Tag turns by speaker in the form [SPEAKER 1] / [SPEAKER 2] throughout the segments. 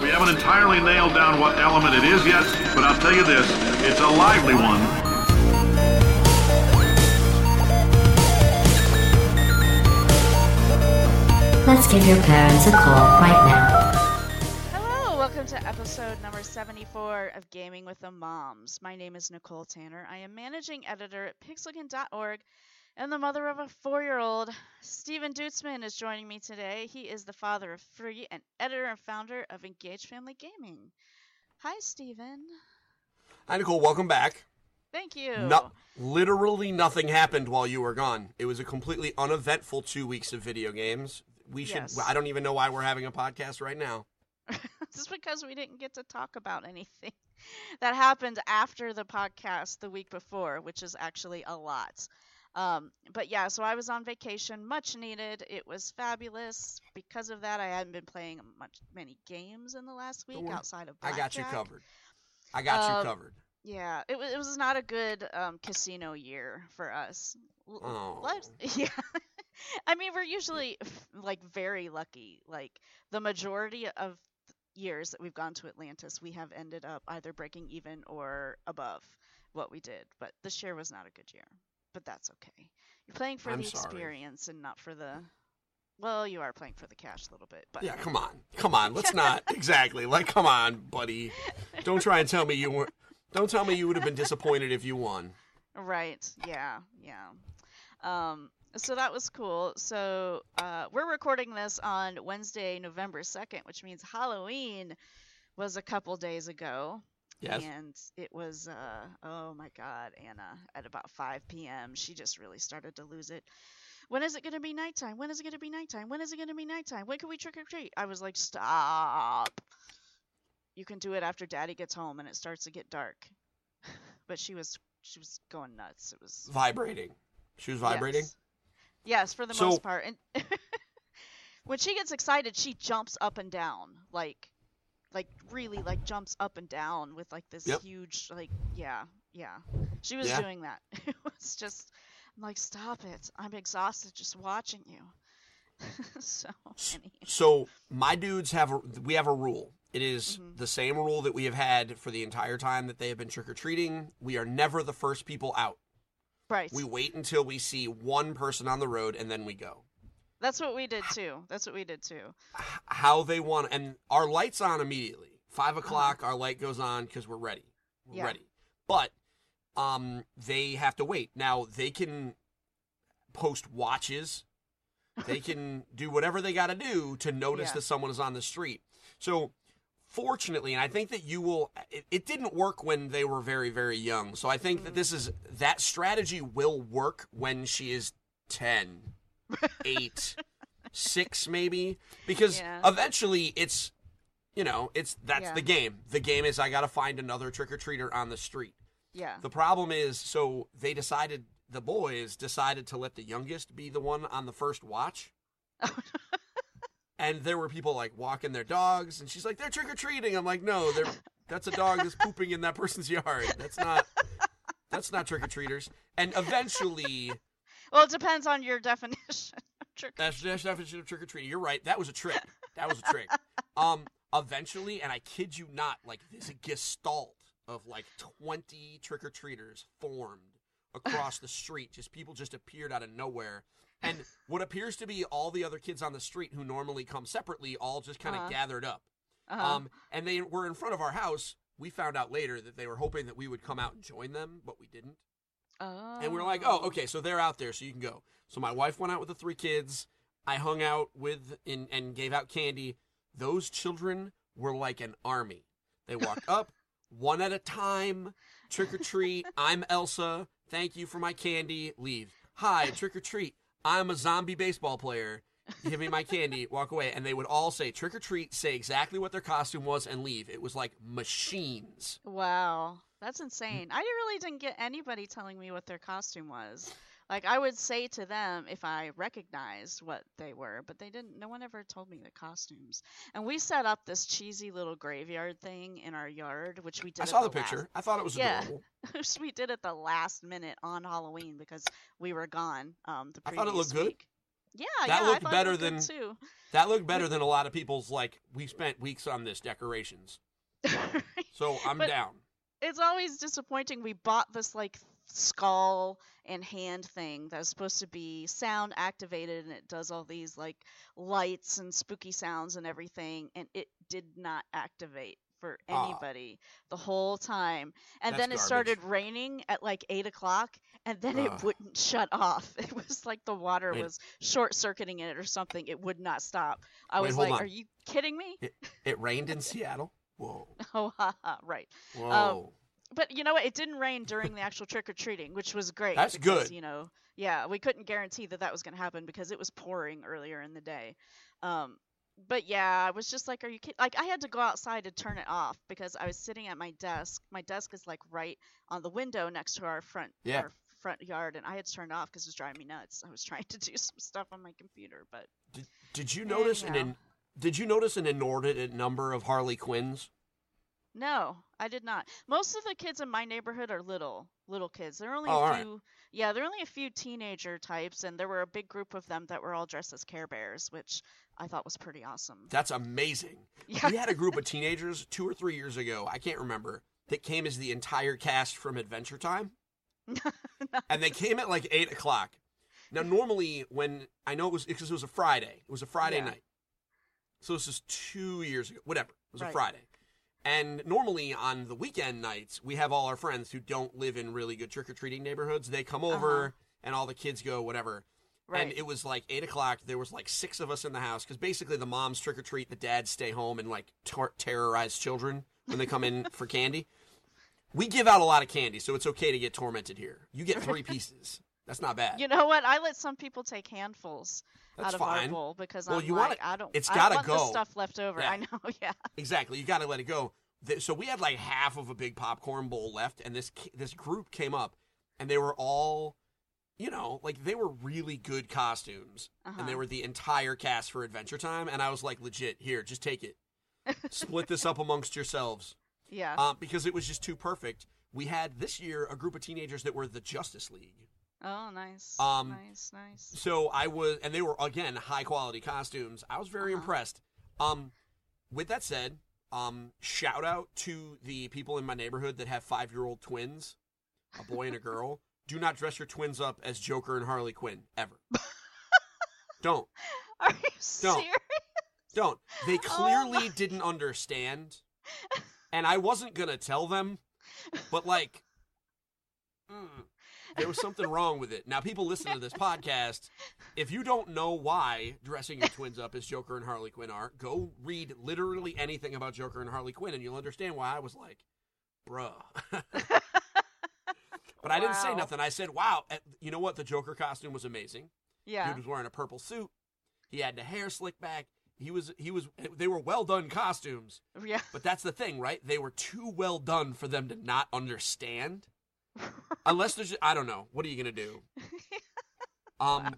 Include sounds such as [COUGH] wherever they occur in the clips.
[SPEAKER 1] We haven't entirely nailed down what element it is yet, but I'll tell you this, it's a lively one.
[SPEAKER 2] Let's give your parents a call right now.
[SPEAKER 3] Hello, welcome to episode number 74 of Gaming with the Moms. My name is Nicole Tanner. I am managing editor at pixelkin.org and the mother of a four year old. Stephen Duetzmann is joining me today. He is the father of three and editor and founder of Engage Family Gaming. Hi, Stephen.
[SPEAKER 4] Hi, Nicole. Welcome back.
[SPEAKER 3] Thank you.
[SPEAKER 4] No, literally nothing happened while you were gone. It was a completely uneventful two weeks of video games. We should.
[SPEAKER 3] Yes.
[SPEAKER 4] I don't even know why we're having a podcast right now. [LAUGHS]
[SPEAKER 3] Just because we didn't get to talk about anything that happened after the podcast the week before, which is actually a lot. Um, but yeah, so I was on vacation, much needed. It was fabulous. Because of that, I hadn't been playing much many games in the last week outside of
[SPEAKER 4] I got you covered. I got
[SPEAKER 3] Um,
[SPEAKER 4] you covered.
[SPEAKER 3] Yeah, it was, it was not a good um, casino year for us. L-
[SPEAKER 4] Oh. [LAUGHS]
[SPEAKER 3] yeah. [LAUGHS] I mean, we're usually like very lucky. Like the majority of years that we've gone to Atlantis, we have ended up either breaking even or above what we did. But this year was not a good year. But that's okay. You're playing for
[SPEAKER 4] I'm
[SPEAKER 3] the
[SPEAKER 4] sorry.
[SPEAKER 3] experience and not for the. Well, you are playing for the cash a little bit, but
[SPEAKER 4] Yeah, come on, come on. Let's not [LAUGHS] exactly like. Come on, buddy. Don't try and tell me you were. Don't tell me you would have been disappointed if you won.
[SPEAKER 3] Right. Yeah. Yeah. Um, so that was cool. So uh, we're recording this on Wednesday, November 2nd, which means Halloween was a couple days ago.
[SPEAKER 4] Yes.
[SPEAKER 3] And it was, uh, oh my God, Anna, at about 5 p.m., she just really started to lose it. When is it going to be nighttime? When is it going to be nighttime? When is it going to be nighttime? When can we trick or treat? I was like, stop. You can do it after daddy gets home and it starts to get dark. [LAUGHS] but she was she was going nuts. It was
[SPEAKER 4] Vibrating. She was vibrating.
[SPEAKER 3] Yes, Yes, for the
[SPEAKER 4] So-
[SPEAKER 3] most part. And [LAUGHS] when she gets excited, she jumps up and down, like, like really, like jumps up and down with like this
[SPEAKER 4] Yep.
[SPEAKER 3] huge, like, yeah, yeah. She was
[SPEAKER 4] Yeah.
[SPEAKER 3] doing that. [LAUGHS] It was just, I'm like, stop it. I'm exhausted just watching you. [LAUGHS] so, anyhow.
[SPEAKER 4] So my dudes have a, we have a rule. It is
[SPEAKER 3] Mhm.
[SPEAKER 4] the same rule that we have had for the entire time that they have been trick or treating. We are never the first people out.
[SPEAKER 3] right.
[SPEAKER 4] We wait until we see one person on the road and then we go.
[SPEAKER 3] That's what we did too. That's what we did too.
[SPEAKER 4] How they want and our lights on immediately. Five o'clock, our light goes on because we're ready. We're
[SPEAKER 3] Uh-huh. Yeah.
[SPEAKER 4] ready. But um, they have to wait. Now they can post watches. They [LAUGHS] can do whatever they got to do to notice
[SPEAKER 3] Yeah.
[SPEAKER 4] that someone is on the street. So fortunately, and I think that you will. It, it didn't work when they were very very young. So I think that this is that strategy will work when she is 10, 8, 6 maybe because
[SPEAKER 3] Yeah.
[SPEAKER 4] eventually it's you know, it's that's
[SPEAKER 3] Yeah.
[SPEAKER 4] the game. The game is I got to find another trick or treater on the street.
[SPEAKER 3] Yeah.
[SPEAKER 4] The problem is, so they decided, the boys decided to let the youngest be the one on the first watch. [LAUGHS] and there were people like walking their dogs, and she's like, they're trick or treating. I'm like, no, they're that's a dog that's pooping in that person's yard. That's not that's not trick or treaters. And eventually,
[SPEAKER 3] Well, it depends on your [LAUGHS] definition.
[SPEAKER 4] that's the definition of trick or treating. You're right. That was a trick. That was a trick. Um, eventually, and I kid you not, like this gestalt of like 20 trick or treaters formed across the street. Just people just appeared out of nowhere. And what appears to be all the other kids on the street who normally come separately all just kind of
[SPEAKER 3] Uh-huh.
[SPEAKER 4] gathered up.
[SPEAKER 3] Uh-huh.
[SPEAKER 4] Um, and they were in front of our house. We found out later that they were hoping that we would come out and join them, but we didn't.
[SPEAKER 3] Oh.
[SPEAKER 4] And we are like, oh, okay, so they're out there, so you can go. So my wife went out with the three kids. I hung out with and, and gave out candy. Those children were like an army. They walked [LAUGHS] up one at a time, trick or treat. I'm Elsa. Thank you for my candy. Leave. Hi, trick or treat. I'm a zombie baseball player. Give me my candy. Walk away. And they would all say trick or treat, say exactly what their costume was, and leave. It was like machines.
[SPEAKER 3] Wow, that's insane. I really didn't get anybody telling me what their costume was. Like I would say to them if I recognized what they were, but they didn't. No one ever told me the costumes. And we set up this cheesy little graveyard thing in our yard, which we did.
[SPEAKER 4] I saw the
[SPEAKER 3] last-
[SPEAKER 4] picture. I thought it was
[SPEAKER 3] Yeah.
[SPEAKER 4] adorable. [LAUGHS]
[SPEAKER 3] which we did at the last minute on Halloween because we were gone. Um, the
[SPEAKER 4] I thought it looked good.
[SPEAKER 3] Yeah,
[SPEAKER 4] That
[SPEAKER 3] yeah, I
[SPEAKER 4] looked
[SPEAKER 3] thought it
[SPEAKER 4] better
[SPEAKER 3] looked
[SPEAKER 4] than-
[SPEAKER 3] too.
[SPEAKER 4] That looked better [LAUGHS] than a lot of people's like we spent weeks on this decorations. [LAUGHS] So I'm
[SPEAKER 3] But-
[SPEAKER 4] down.
[SPEAKER 3] It's always disappointing. We bought this like skull and hand thing that's supposed to be sound activated and it does all these like lights and spooky sounds and everything and it did not activate for
[SPEAKER 4] Aw.
[SPEAKER 3] anybody the whole time and then it
[SPEAKER 4] garbage.
[SPEAKER 3] started raining at like eight o'clock and then
[SPEAKER 4] Ugh.
[SPEAKER 3] it wouldn't shut off [LAUGHS] it was like the water
[SPEAKER 4] Wait.
[SPEAKER 3] was short circuiting it or something it would not stop i
[SPEAKER 4] Wait,
[SPEAKER 3] was like
[SPEAKER 4] on.
[SPEAKER 3] are you kidding me
[SPEAKER 4] It rained in [LAUGHS] Seattle. Whoa. [LAUGHS]
[SPEAKER 3] oh haha, right
[SPEAKER 4] Whoa.
[SPEAKER 3] but you know what? It didn't rain during the actual trick or treating, which was great.
[SPEAKER 4] That's
[SPEAKER 3] because,
[SPEAKER 4] good.
[SPEAKER 3] You know, yeah, we couldn't guarantee that that was going to happen because it was pouring earlier in the day. Um, but yeah, I was just like, "Are you kidding?" Like, I had to go outside to turn it off because I was sitting at my desk. My desk is like right on the window next to our front
[SPEAKER 4] Yeah.
[SPEAKER 3] our front yard, and I had to turn it off because it was driving me nuts. I was [LAUGHS] trying to do some stuff on my computer, but
[SPEAKER 4] Did, did you notice an
[SPEAKER 3] Anyhow.
[SPEAKER 4] in, did you notice an inordinate number of Harley Quinns?
[SPEAKER 3] No, I did not. Most of the kids in my neighborhood are little, little kids. There are only
[SPEAKER 4] Oh,
[SPEAKER 3] a few. Yeah, there are only a few teenager types, and there were a big group of them that were all dressed as Care Bears, which I thought was pretty awesome.
[SPEAKER 4] That's amazing. [LAUGHS]
[SPEAKER 3] Yeah.
[SPEAKER 4] We had a group of teenagers two or three years ago. I can't remember. That came as the entire cast from Adventure Time, [LAUGHS] and they came at like eight o'clock. Now, normally when I know it was because it was a Friday. It was a Friday
[SPEAKER 3] Yeah.
[SPEAKER 4] night. So this is two years ago. Whatever. It was a Friday. And normally on the weekend nights, we have all our friends who don't live in really good trick or treating neighborhoods. They come over,
[SPEAKER 3] Uh-huh.
[SPEAKER 4] and all the kids go whatever.
[SPEAKER 3] right.
[SPEAKER 4] And it was like eight o'clock. There was like six of us in the house because basically the moms trick or treat, the dads stay home and like tar- terrorize children when they come in [LAUGHS] for candy. We give out a lot of candy, so it's okay to get tormented here. You get three [LAUGHS] pieces. That's not bad.
[SPEAKER 3] you know what? I let some people take handfuls
[SPEAKER 4] That's
[SPEAKER 3] out of
[SPEAKER 4] fine.
[SPEAKER 3] our bowl because
[SPEAKER 4] Well,
[SPEAKER 3] I'm
[SPEAKER 4] you
[SPEAKER 3] like,
[SPEAKER 4] wanna-
[SPEAKER 3] I don't.
[SPEAKER 4] it's
[SPEAKER 3] I
[SPEAKER 4] gotta
[SPEAKER 3] don't want
[SPEAKER 4] go.
[SPEAKER 3] the stuff left over.
[SPEAKER 4] Yeah.
[SPEAKER 3] I know. [LAUGHS] Yeah.
[SPEAKER 4] Exactly. You got to let it go. So we had like half of a big popcorn bowl left, and this this group came up, and they were all, you know, like they were really good costumes, and they
[SPEAKER 3] Uh-huh.
[SPEAKER 4] were the entire cast for Adventure Time, and I was like, legit, here, just take it, split this up [LAUGHS] amongst yourselves,
[SPEAKER 3] Yeah.
[SPEAKER 4] um, because it was just too perfect. We had this year a group of teenagers that were the Justice League.
[SPEAKER 3] Oh, nice.
[SPEAKER 4] um,
[SPEAKER 3] nice. Nice.
[SPEAKER 4] So I was, and they were again high quality costumes. I was very
[SPEAKER 3] Uh-huh.
[SPEAKER 4] impressed. Um, with that said, um, shout out to the people in my neighborhood that have five year old twins, a boy and a girl. [LAUGHS] Do not dress your twins up as Joker and Harley Quinn ever. [LAUGHS] Don't,
[SPEAKER 3] Are you serious?
[SPEAKER 4] don't. They
[SPEAKER 3] Oh
[SPEAKER 4] clearly didn't understand, [LAUGHS] and I wasn't gonna tell them, but like. mm, there was something wrong with it. Now, people listen to this podcast. If you don't know why dressing your twins up as Joker and Harley Quinn are, go read literally anything about Joker and Harley Quinn, and you'll understand why I was like, bruh. [LAUGHS] but I didn't say nothing. I said, wow. eh, You know what? The Joker costume was amazing.
[SPEAKER 3] Yeah.
[SPEAKER 4] Dude was wearing a purple suit. He had the hair slicked back. He was, he was, they were well done costumes.
[SPEAKER 3] Yeah.
[SPEAKER 4] But that's the thing, right? They were too well done for them to not understand. Unless there's, I don't know. What are you gonna do? [LAUGHS] Um,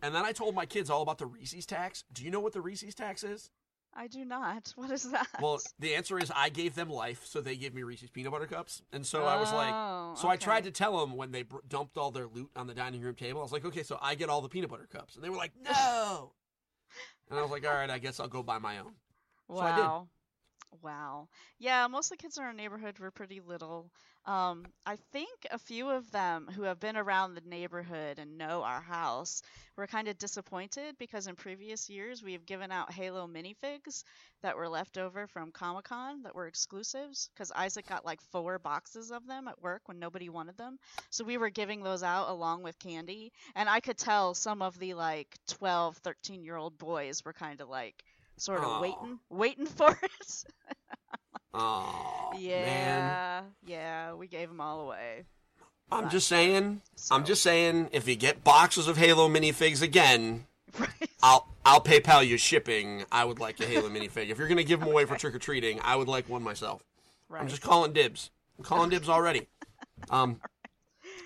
[SPEAKER 4] and then I told my kids all about the Reese's tax. Do you know what the Reese's tax is?
[SPEAKER 3] I do not. What is that?
[SPEAKER 4] Well, the answer is I gave them life, so they gave me Reese's peanut butter cups. And so I was like,
[SPEAKER 3] Oh,
[SPEAKER 4] so I tried to tell them when they br- dumped all their loot on the dining room table. I was like, okay, so I get all the peanut butter cups, and they were like, no. [LAUGHS] and I was like, all right, I guess I'll go buy my own. So.
[SPEAKER 3] Wow. Wow. Yeah, most of the kids in our neighborhood were pretty little. Um, I think a few of them who have been around the neighborhood and know our house were kind of disappointed because in previous years we have given out Halo minifigs that were left over from Comic Con that were exclusives because Isaac got like four boxes of them at work when nobody wanted them. So we were giving those out along with candy. And I could tell some of the like 12, 13 year old boys were kind of like sort of
[SPEAKER 4] Aw.
[SPEAKER 3] waiting, waiting [LAUGHS] for it.
[SPEAKER 4] Oh, man.
[SPEAKER 3] yeah, yeah, we gave them all away.
[SPEAKER 4] I'm just saying. I'm just saying. If you get boxes of Halo minifigs again,
[SPEAKER 3] Right.
[SPEAKER 4] I'll I'll PayPal you shipping. I would like a Halo minifig. If you're gonna give them away for trick or treating, I would like one myself.
[SPEAKER 3] right.
[SPEAKER 4] I'm just calling dibs. I'm calling dibs already. [LAUGHS] Um,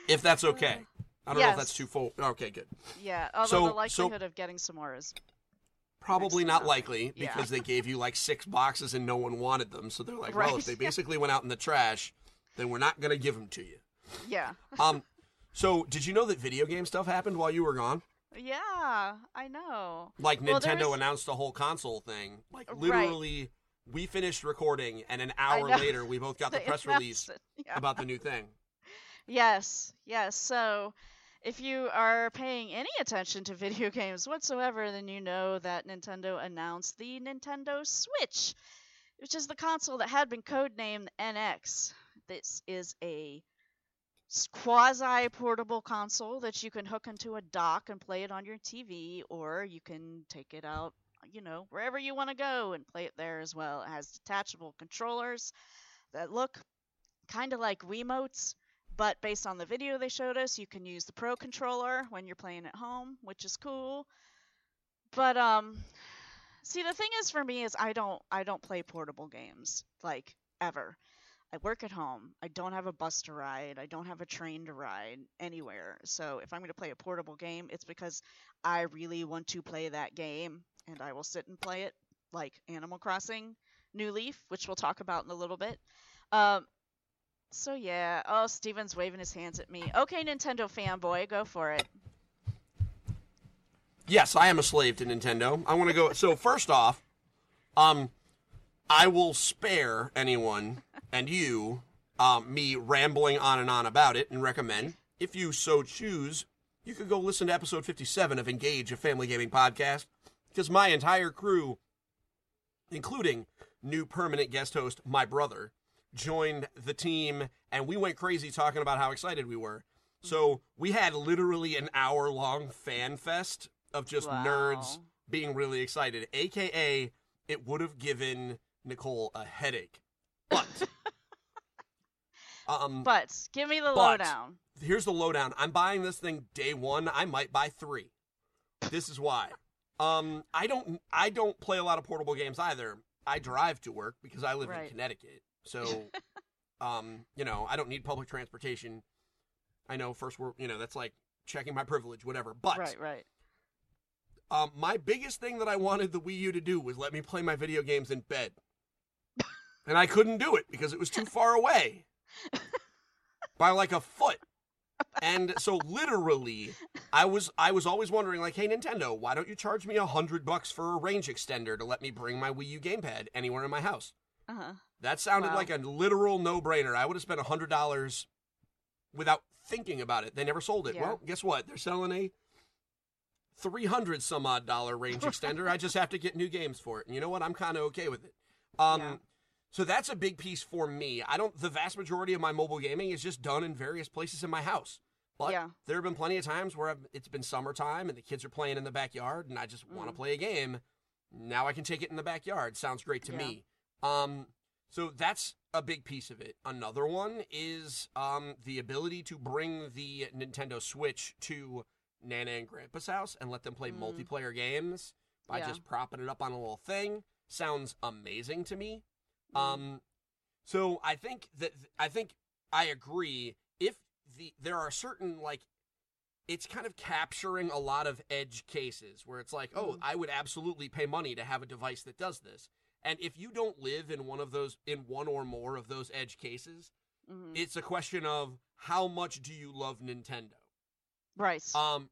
[SPEAKER 4] if that's okay. I don't know if that's too full. Okay, good.
[SPEAKER 3] Yeah, although
[SPEAKER 4] So-
[SPEAKER 3] the
[SPEAKER 4] so-
[SPEAKER 3] likelihood of getting some more is
[SPEAKER 4] Probably not likely
[SPEAKER 3] Yeah.
[SPEAKER 4] because they gave you like six boxes and no one wanted them. So they're like, well, if they [LAUGHS] basically went out in the trash, then we're not gonna give them to you.
[SPEAKER 3] yeah. [LAUGHS]
[SPEAKER 4] Um, so did you know that video game stuff happened while you were gone?
[SPEAKER 3] Yeah, I know.
[SPEAKER 4] Like
[SPEAKER 3] Well,
[SPEAKER 4] Nintendo
[SPEAKER 3] there's-
[SPEAKER 4] announced the whole console thing. Like
[SPEAKER 3] Right.
[SPEAKER 4] literally, we finished recording, and an hour later, we both got [LAUGHS] the press release.
[SPEAKER 3] Yeah.
[SPEAKER 4] about the new thing.
[SPEAKER 3] Yes, yes. So, if you are paying any attention to video [LAUGHS] games whatsoever, then you know that Nintendo announced the Nintendo Switch, which is the console that had been codenamed NX. This is a quasi portable console that you can hook into a dock and play it on your TV, or you can take it out, you know, wherever you want to go and play it there as well. It has detachable controllers that look kind of like Wiimotes, but based on the video they showed us, you can use the Pro controller when you're playing at home, which is cool. But um see the thing is for me is I don't I don't play portable games like ever. I work at home. I don't have a bus to ride. I don't have a train to ride anywhere. So if I'm going to play a portable game, it's because I really want to play that game and I will sit and play it like Animal Crossing New Leaf, which we'll talk about in a little bit. Um so yeah, oh Stephen's waving his hands at me. Okay, Nintendo fanboy, go for it.
[SPEAKER 4] Yes, I am a slave to Nintendo. I want to go. So first off, um, I will spare anyone [LAUGHS] and you, um, me rambling on and on about it, and recommend if you so choose, you could go listen to episode fifty-seven of Engage, a family gaming podcast, because my entire crew, including new permanent guest host my brother, joined the team, and we went crazy talking about how excited we were. So we had literally an hour-long fan fest of just nerds being really excited. AKA, it would have given Nicole a headache. But, [LAUGHS] um,
[SPEAKER 3] But give me the
[SPEAKER 4] But-
[SPEAKER 3] lowdown.
[SPEAKER 4] here's the lowdown. I'm buying this thing day one. I might buy three. This is why. Um, I don't. I don't play a lot of portable games either. I drive to work because I live in Connecticut. So, [LAUGHS] um, you know, I don't need public transportation. I know first world. You know, that's like checking my privilege, whatever. But
[SPEAKER 3] Right, right.
[SPEAKER 4] um, my biggest thing that I wanted the Wii U to do was let me play my video games in bed. [LAUGHS] and I couldn't do it because it was too far away [LAUGHS] by like a foot. And so literally, I was I was always wondering like, hey Nintendo, why don't you charge me a hundred bucks for a range extender to let me bring my Wii U gamepad anywhere in my house?
[SPEAKER 3] Uh-huh.
[SPEAKER 4] That sounded
[SPEAKER 3] Wow.
[SPEAKER 4] like a literal no brainer. I would have spent a hundred dollars without thinking about it. They never sold it.
[SPEAKER 3] Yeah.
[SPEAKER 4] Well, guess what? They're selling a three hundred some odd dollar range [LAUGHS] extender. I just have to get new games for it. And you know what? I'm kind of okay with it. Um,
[SPEAKER 3] Yeah.
[SPEAKER 4] so that's a big piece for me. I don't. The vast majority of my mobile gaming is just done in various places in my house. But
[SPEAKER 3] Yeah.
[SPEAKER 4] there have been plenty of times where I've, it's been summertime and the kids are playing in the backyard, and I just want to
[SPEAKER 3] Mm.
[SPEAKER 4] play a game. Now I can take it in the backyard. Sounds great to me. Um, so that's a big piece of it. Another one is um, the ability to bring the Nintendo Switch to Nana and Grandpa's house and let them play
[SPEAKER 3] Mm.
[SPEAKER 4] multiplayer games by
[SPEAKER 3] Yeah.
[SPEAKER 4] just propping it up on a little thing. Sounds amazing to me.
[SPEAKER 3] Mm.
[SPEAKER 4] Um, so I think that I think I agree. If the there are certain like it's kind of capturing a lot of edge cases where it's like, oh,
[SPEAKER 3] Mhm.
[SPEAKER 4] I would absolutely pay money to have a device that does this. And if you don't live in one of those in one or more of those edge cases,
[SPEAKER 3] Mhm.
[SPEAKER 4] it's a question of how much do you love Nintendo?
[SPEAKER 3] Right.
[SPEAKER 4] Um,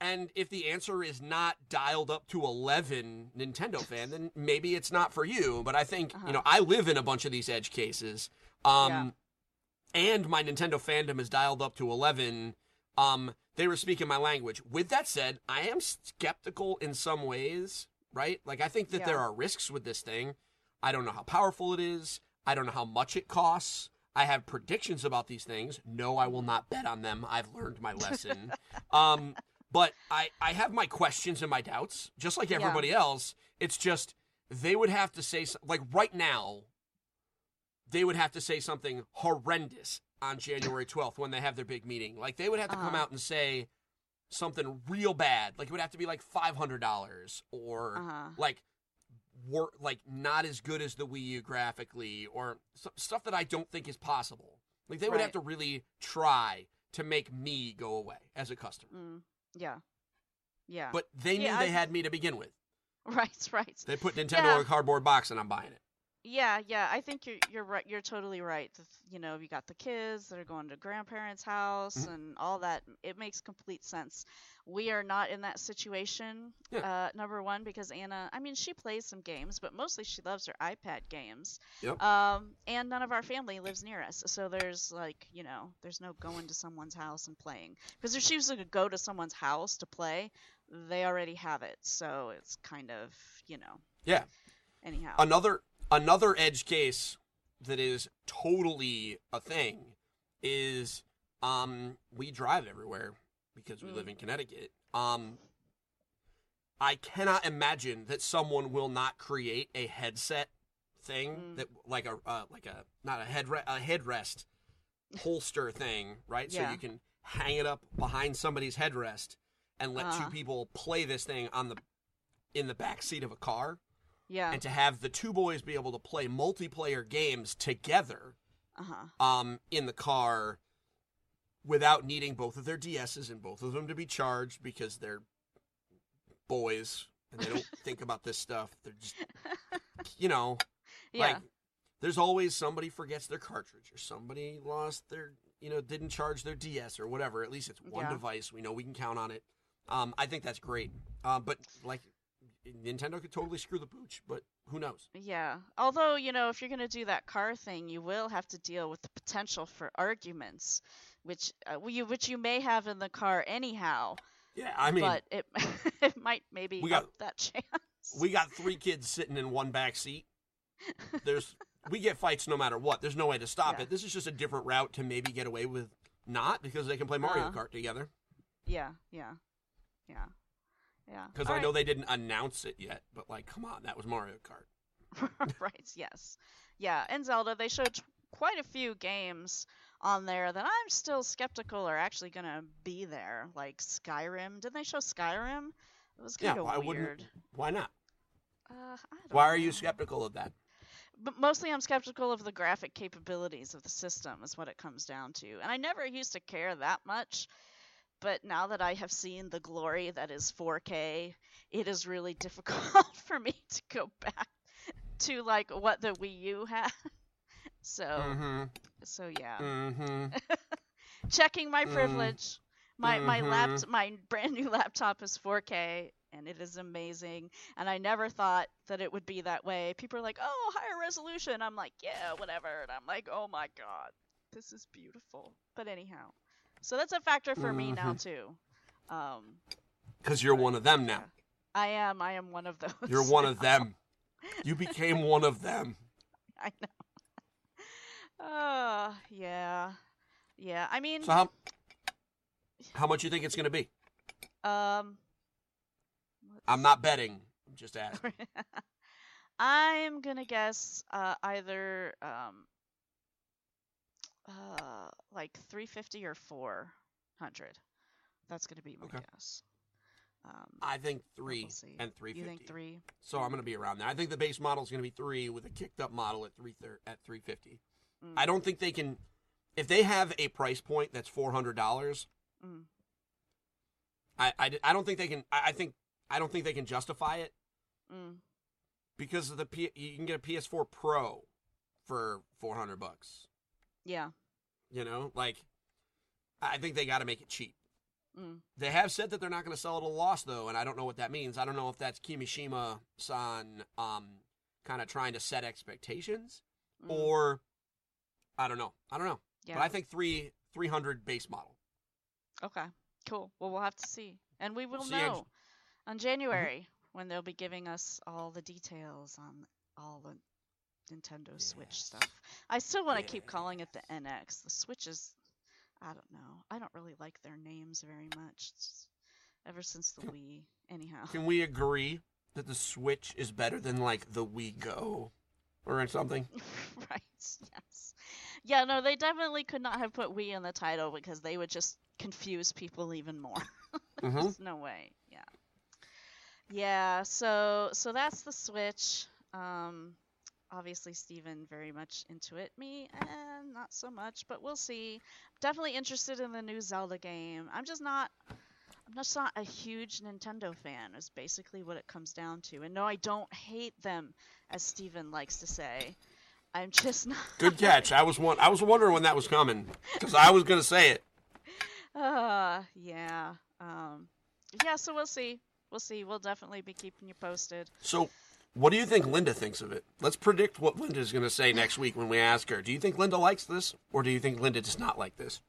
[SPEAKER 4] and if the answer is not dialed up to 11 Nintendo fan, then maybe it's not for you. But I think,
[SPEAKER 3] Uh-huh.
[SPEAKER 4] you know, I live in a bunch of these edge cases. Um,
[SPEAKER 3] Yeah.
[SPEAKER 4] and my Nintendo fandom is dialed up to 11. Um, they were speaking my language. With that said, I am skeptical in some ways, right? Like, I think that
[SPEAKER 3] Yeah.
[SPEAKER 4] there are risks with this thing. I don't know how powerful it is. I don't know how much it costs. I have predictions about these things. No, I will not bet on them. I've learned my lesson. [LAUGHS] um, but I, I have my questions and my doubts, just like
[SPEAKER 3] Yeah.
[SPEAKER 4] everybody else. It's just they would have to say, like right now, they would have to say something horrendous on January 12th when they have their big meeting. Like they would have to come
[SPEAKER 3] Uh-huh.
[SPEAKER 4] out and say something real bad. Like it would have to be like $500 or
[SPEAKER 3] Uh-huh.
[SPEAKER 4] like wor- like not as good as the Wii U graphically or s- stuff that I don't think is possible. Like they would have to really try to make me go away as a customer.
[SPEAKER 3] Mm. Yeah. Yeah.
[SPEAKER 4] But they knew
[SPEAKER 3] Yeah,
[SPEAKER 4] they
[SPEAKER 3] I-
[SPEAKER 4] had me to begin with. [LAUGHS]
[SPEAKER 3] right, right.
[SPEAKER 4] They put Nintendo
[SPEAKER 3] Yeah.
[SPEAKER 4] in a cardboard box and I'm buying it.
[SPEAKER 3] Yeah, yeah, I think you're you're right. You're totally right. You know, you got the kids that are going to grandparents' house
[SPEAKER 4] Mhm.
[SPEAKER 3] and all that. It makes complete sense. We are not in that situation.
[SPEAKER 4] Yeah.
[SPEAKER 3] Uh, number one, because Anna, I mean, she plays some games, but mostly she loves her iPad games.
[SPEAKER 4] Yep.
[SPEAKER 3] Um, and none of our family lives near us, so there's like, you know, there's no going to someone's house and playing. Because if she was to go to someone's house to play, they already have it, so it's kind of, you know.
[SPEAKER 4] Yeah.
[SPEAKER 3] Anyhow.
[SPEAKER 4] Another another edge case that is totally a thing is um we drive everywhere because we live in Connecticut. Um I cannot imagine that someone will not create a headset thing
[SPEAKER 3] Mm.
[SPEAKER 4] that like a uh, like a not a head a headrest holster thing, right? So you can hang it up behind somebody's headrest and let
[SPEAKER 3] Uh-huh.
[SPEAKER 4] two people play this thing on the in the back seat of a car
[SPEAKER 3] yeah.
[SPEAKER 4] and to have the two boys be able to play multiplayer games together
[SPEAKER 3] Uh-huh.
[SPEAKER 4] um, in the car without needing both of their DSs and both of them to be charged because they're boys and they don't [LAUGHS] think about this stuff. They're just, you know, [LAUGHS]
[SPEAKER 3] Yeah.
[SPEAKER 4] like there's always somebody forgets their cartridge or somebody lost their, you know, didn't charge their DS or whatever. At least it's one
[SPEAKER 3] Yeah.
[SPEAKER 4] device. We know we can count on it. Um, I think that's great. Um, but like Nintendo could totally screw the pooch, but who knows?
[SPEAKER 3] Yeah. Although, you know, if you're going to do that car thing, you will have to deal with the potential for arguments, which uh, you which you may have in the car anyhow,
[SPEAKER 4] Yeah, I mean,
[SPEAKER 3] but it [LAUGHS] it might maybe
[SPEAKER 4] We got-
[SPEAKER 3] up that chance.
[SPEAKER 4] we got three kids sitting in one back seat. [LAUGHS] There's we get fights no matter what. There's no way to stop
[SPEAKER 3] Yeah.
[SPEAKER 4] it. This is just a different route to maybe get away with not because they can play Mario
[SPEAKER 3] Uh-huh.
[SPEAKER 4] Kart together.
[SPEAKER 3] Yeah, yeah. Yeah. Yeah.
[SPEAKER 4] Because I know they didn't announce it yet, but like, come on, that was Mario Kart. [LAUGHS] [LAUGHS]
[SPEAKER 3] right, yes. Yeah, and Zelda, they showed quite a few games on there that I'm still skeptical are actually going to be there, like Skyrim. Didn't they show Skyrim? It was kind of
[SPEAKER 4] why
[SPEAKER 3] weird.
[SPEAKER 4] wouldn't? Why not?
[SPEAKER 3] Uh, I don't
[SPEAKER 4] Why are you skeptical of that?
[SPEAKER 3] But mostly I'm skeptical of the graphic capabilities of the system is what it comes down to. And I never used to care that much, but now that I have seen the glory that is 4K, it is really [LAUGHS] difficult [LAUGHS] for me to go back to like what the Wii U had. [LAUGHS] So,
[SPEAKER 4] Mm-hmm.
[SPEAKER 3] so yeah.
[SPEAKER 4] Mm-hmm.
[SPEAKER 3] Checking my
[SPEAKER 4] Mm.
[SPEAKER 3] privilege. My my
[SPEAKER 4] Mhm.
[SPEAKER 3] lapt my brand new laptop is 4K and it is amazing. And I never thought that it would be that way. People are like, "Oh, higher resolution." I'm like, "Yeah, whatever." And I'm like, "Oh my god, this is beautiful." But anyhow, so that's a factor for me now too. Um,
[SPEAKER 4] Because you're one of them now.
[SPEAKER 3] I am I am one of those.
[SPEAKER 4] You're one of them. [LAUGHS] You became one of them.
[SPEAKER 3] I know. Oh, [LAUGHS] yeah. Yeah. I mean,
[SPEAKER 4] So how how much you think it's going to be?
[SPEAKER 3] um
[SPEAKER 4] I'm not betting. I'm just asking. [LAUGHS]
[SPEAKER 3] I'm gonna guess uh, either um, uh, like 350 or 400. That's gonna be my
[SPEAKER 4] Okay.
[SPEAKER 3] guess. Um,
[SPEAKER 4] I think three
[SPEAKER 3] we'll
[SPEAKER 4] and three
[SPEAKER 3] You think three?
[SPEAKER 4] So I'm going to be around there. I think the base model is going to be three with a kicked up model at three thir- at three fifty.
[SPEAKER 3] Mm,
[SPEAKER 4] I don't think they can. If they have a price point that's four hundred dollars,
[SPEAKER 3] mm,
[SPEAKER 4] I, I, I don't think they can. I, I think I don't think they can justify it
[SPEAKER 3] mm.
[SPEAKER 4] because of the P, you can get a PS4 Pro for four hundred bucks.
[SPEAKER 3] Yeah.
[SPEAKER 4] You know, like I think they got to make it cheap.
[SPEAKER 3] Mm.
[SPEAKER 4] They have said that they're not going to sell it at a loss though, and I don't know what that means. I don't know if that's Kimishima-san um, kind of trying to set expectations,
[SPEAKER 3] Mm.
[SPEAKER 4] or I don't know. I don't know.
[SPEAKER 3] yeah.
[SPEAKER 4] But I think three three hundred base model.
[SPEAKER 3] Okay. Cool. Well, we'll have to see, and we will
[SPEAKER 4] See, I j-
[SPEAKER 3] know on January when they'll be giving us all the details on all the Nintendo Switch stuff. I still want to keep calling it the NX. The Switch is, I don't know. I don't really like their names very much. It's ever since the Wii. Anyhow.
[SPEAKER 4] Can we agree that the Switch is better than like the Wii Go or something? [LAUGHS]
[SPEAKER 3] right. Yes. Yeah. No, they definitely could not have put Wii in the title because they would just confuse people even more. [LAUGHS]
[SPEAKER 4] hmm
[SPEAKER 3] There's no way. Yeah. Yeah, so so that's the Switch. Um obviously Stephen very much into it. Me and not so much, but we'll see. Definitely interested in the new Zelda game. I'm just not I'm just not a huge Nintendo fan. Is basically what it comes down to. And no, I don't hate them, as Stephen likes to say. I'm just [LAUGHS] not.
[SPEAKER 4] Good catch. I was one. I was wondering when that was coming because I was gonna say it.
[SPEAKER 3] Uh, yeah. Um, yeah. So we'll see. We'll see. We'll definitely be keeping you posted.
[SPEAKER 4] So, what do you think Linda thinks of it? Let's predict what Linda is gonna say next week when we ask her. Do you think Linda likes this, or do you think Linda does not like this?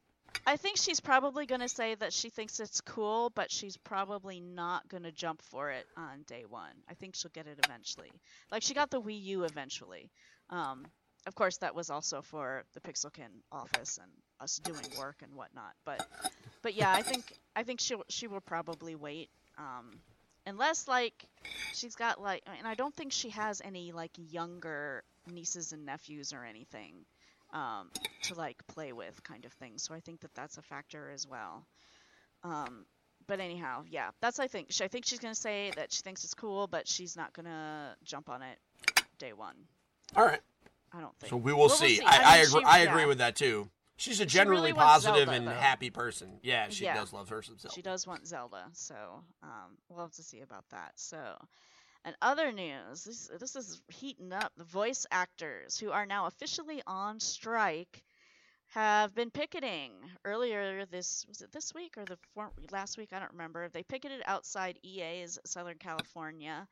[SPEAKER 3] I think she's probably going to say that she thinks it's cool, but she's probably not going to jump for it on day one. I think she'll get it eventually. Like she got the Wii U eventually. Um, of course, that was also for the Pixelkin office and us doing work and whatnot. But, but yeah, I think I think she she will probably wait. Um, unless like she's got like, and I don't think she has any like younger nieces and nephews or anything um, to like play with kind of thing. So I think that that's a factor as well. Um, but anyhow, yeah, that's I think. She, I think she's gonna say that she thinks it's cool, but she's not gonna jump on it day one.
[SPEAKER 4] All right.
[SPEAKER 3] I don't think.
[SPEAKER 4] So we will
[SPEAKER 3] Well, we'll
[SPEAKER 4] see.
[SPEAKER 3] see.
[SPEAKER 4] I,
[SPEAKER 3] I
[SPEAKER 4] I,
[SPEAKER 3] mean,
[SPEAKER 4] agree.
[SPEAKER 3] she-
[SPEAKER 4] I
[SPEAKER 3] yeah.
[SPEAKER 4] agree with that too. She's a generally
[SPEAKER 3] really
[SPEAKER 4] positive
[SPEAKER 3] Zelda,
[SPEAKER 4] and
[SPEAKER 3] though.
[SPEAKER 4] happy person. Yeah, she
[SPEAKER 3] Yeah.
[SPEAKER 4] does love her some Zelda.
[SPEAKER 3] She does want Zelda, so um, we'll have to see about that. So, and other news, this this is heating up. The voice actors who are now officially on strike have been picketing earlier this was it this week or the for, last week I don't remember. They picketed outside EA's Southern California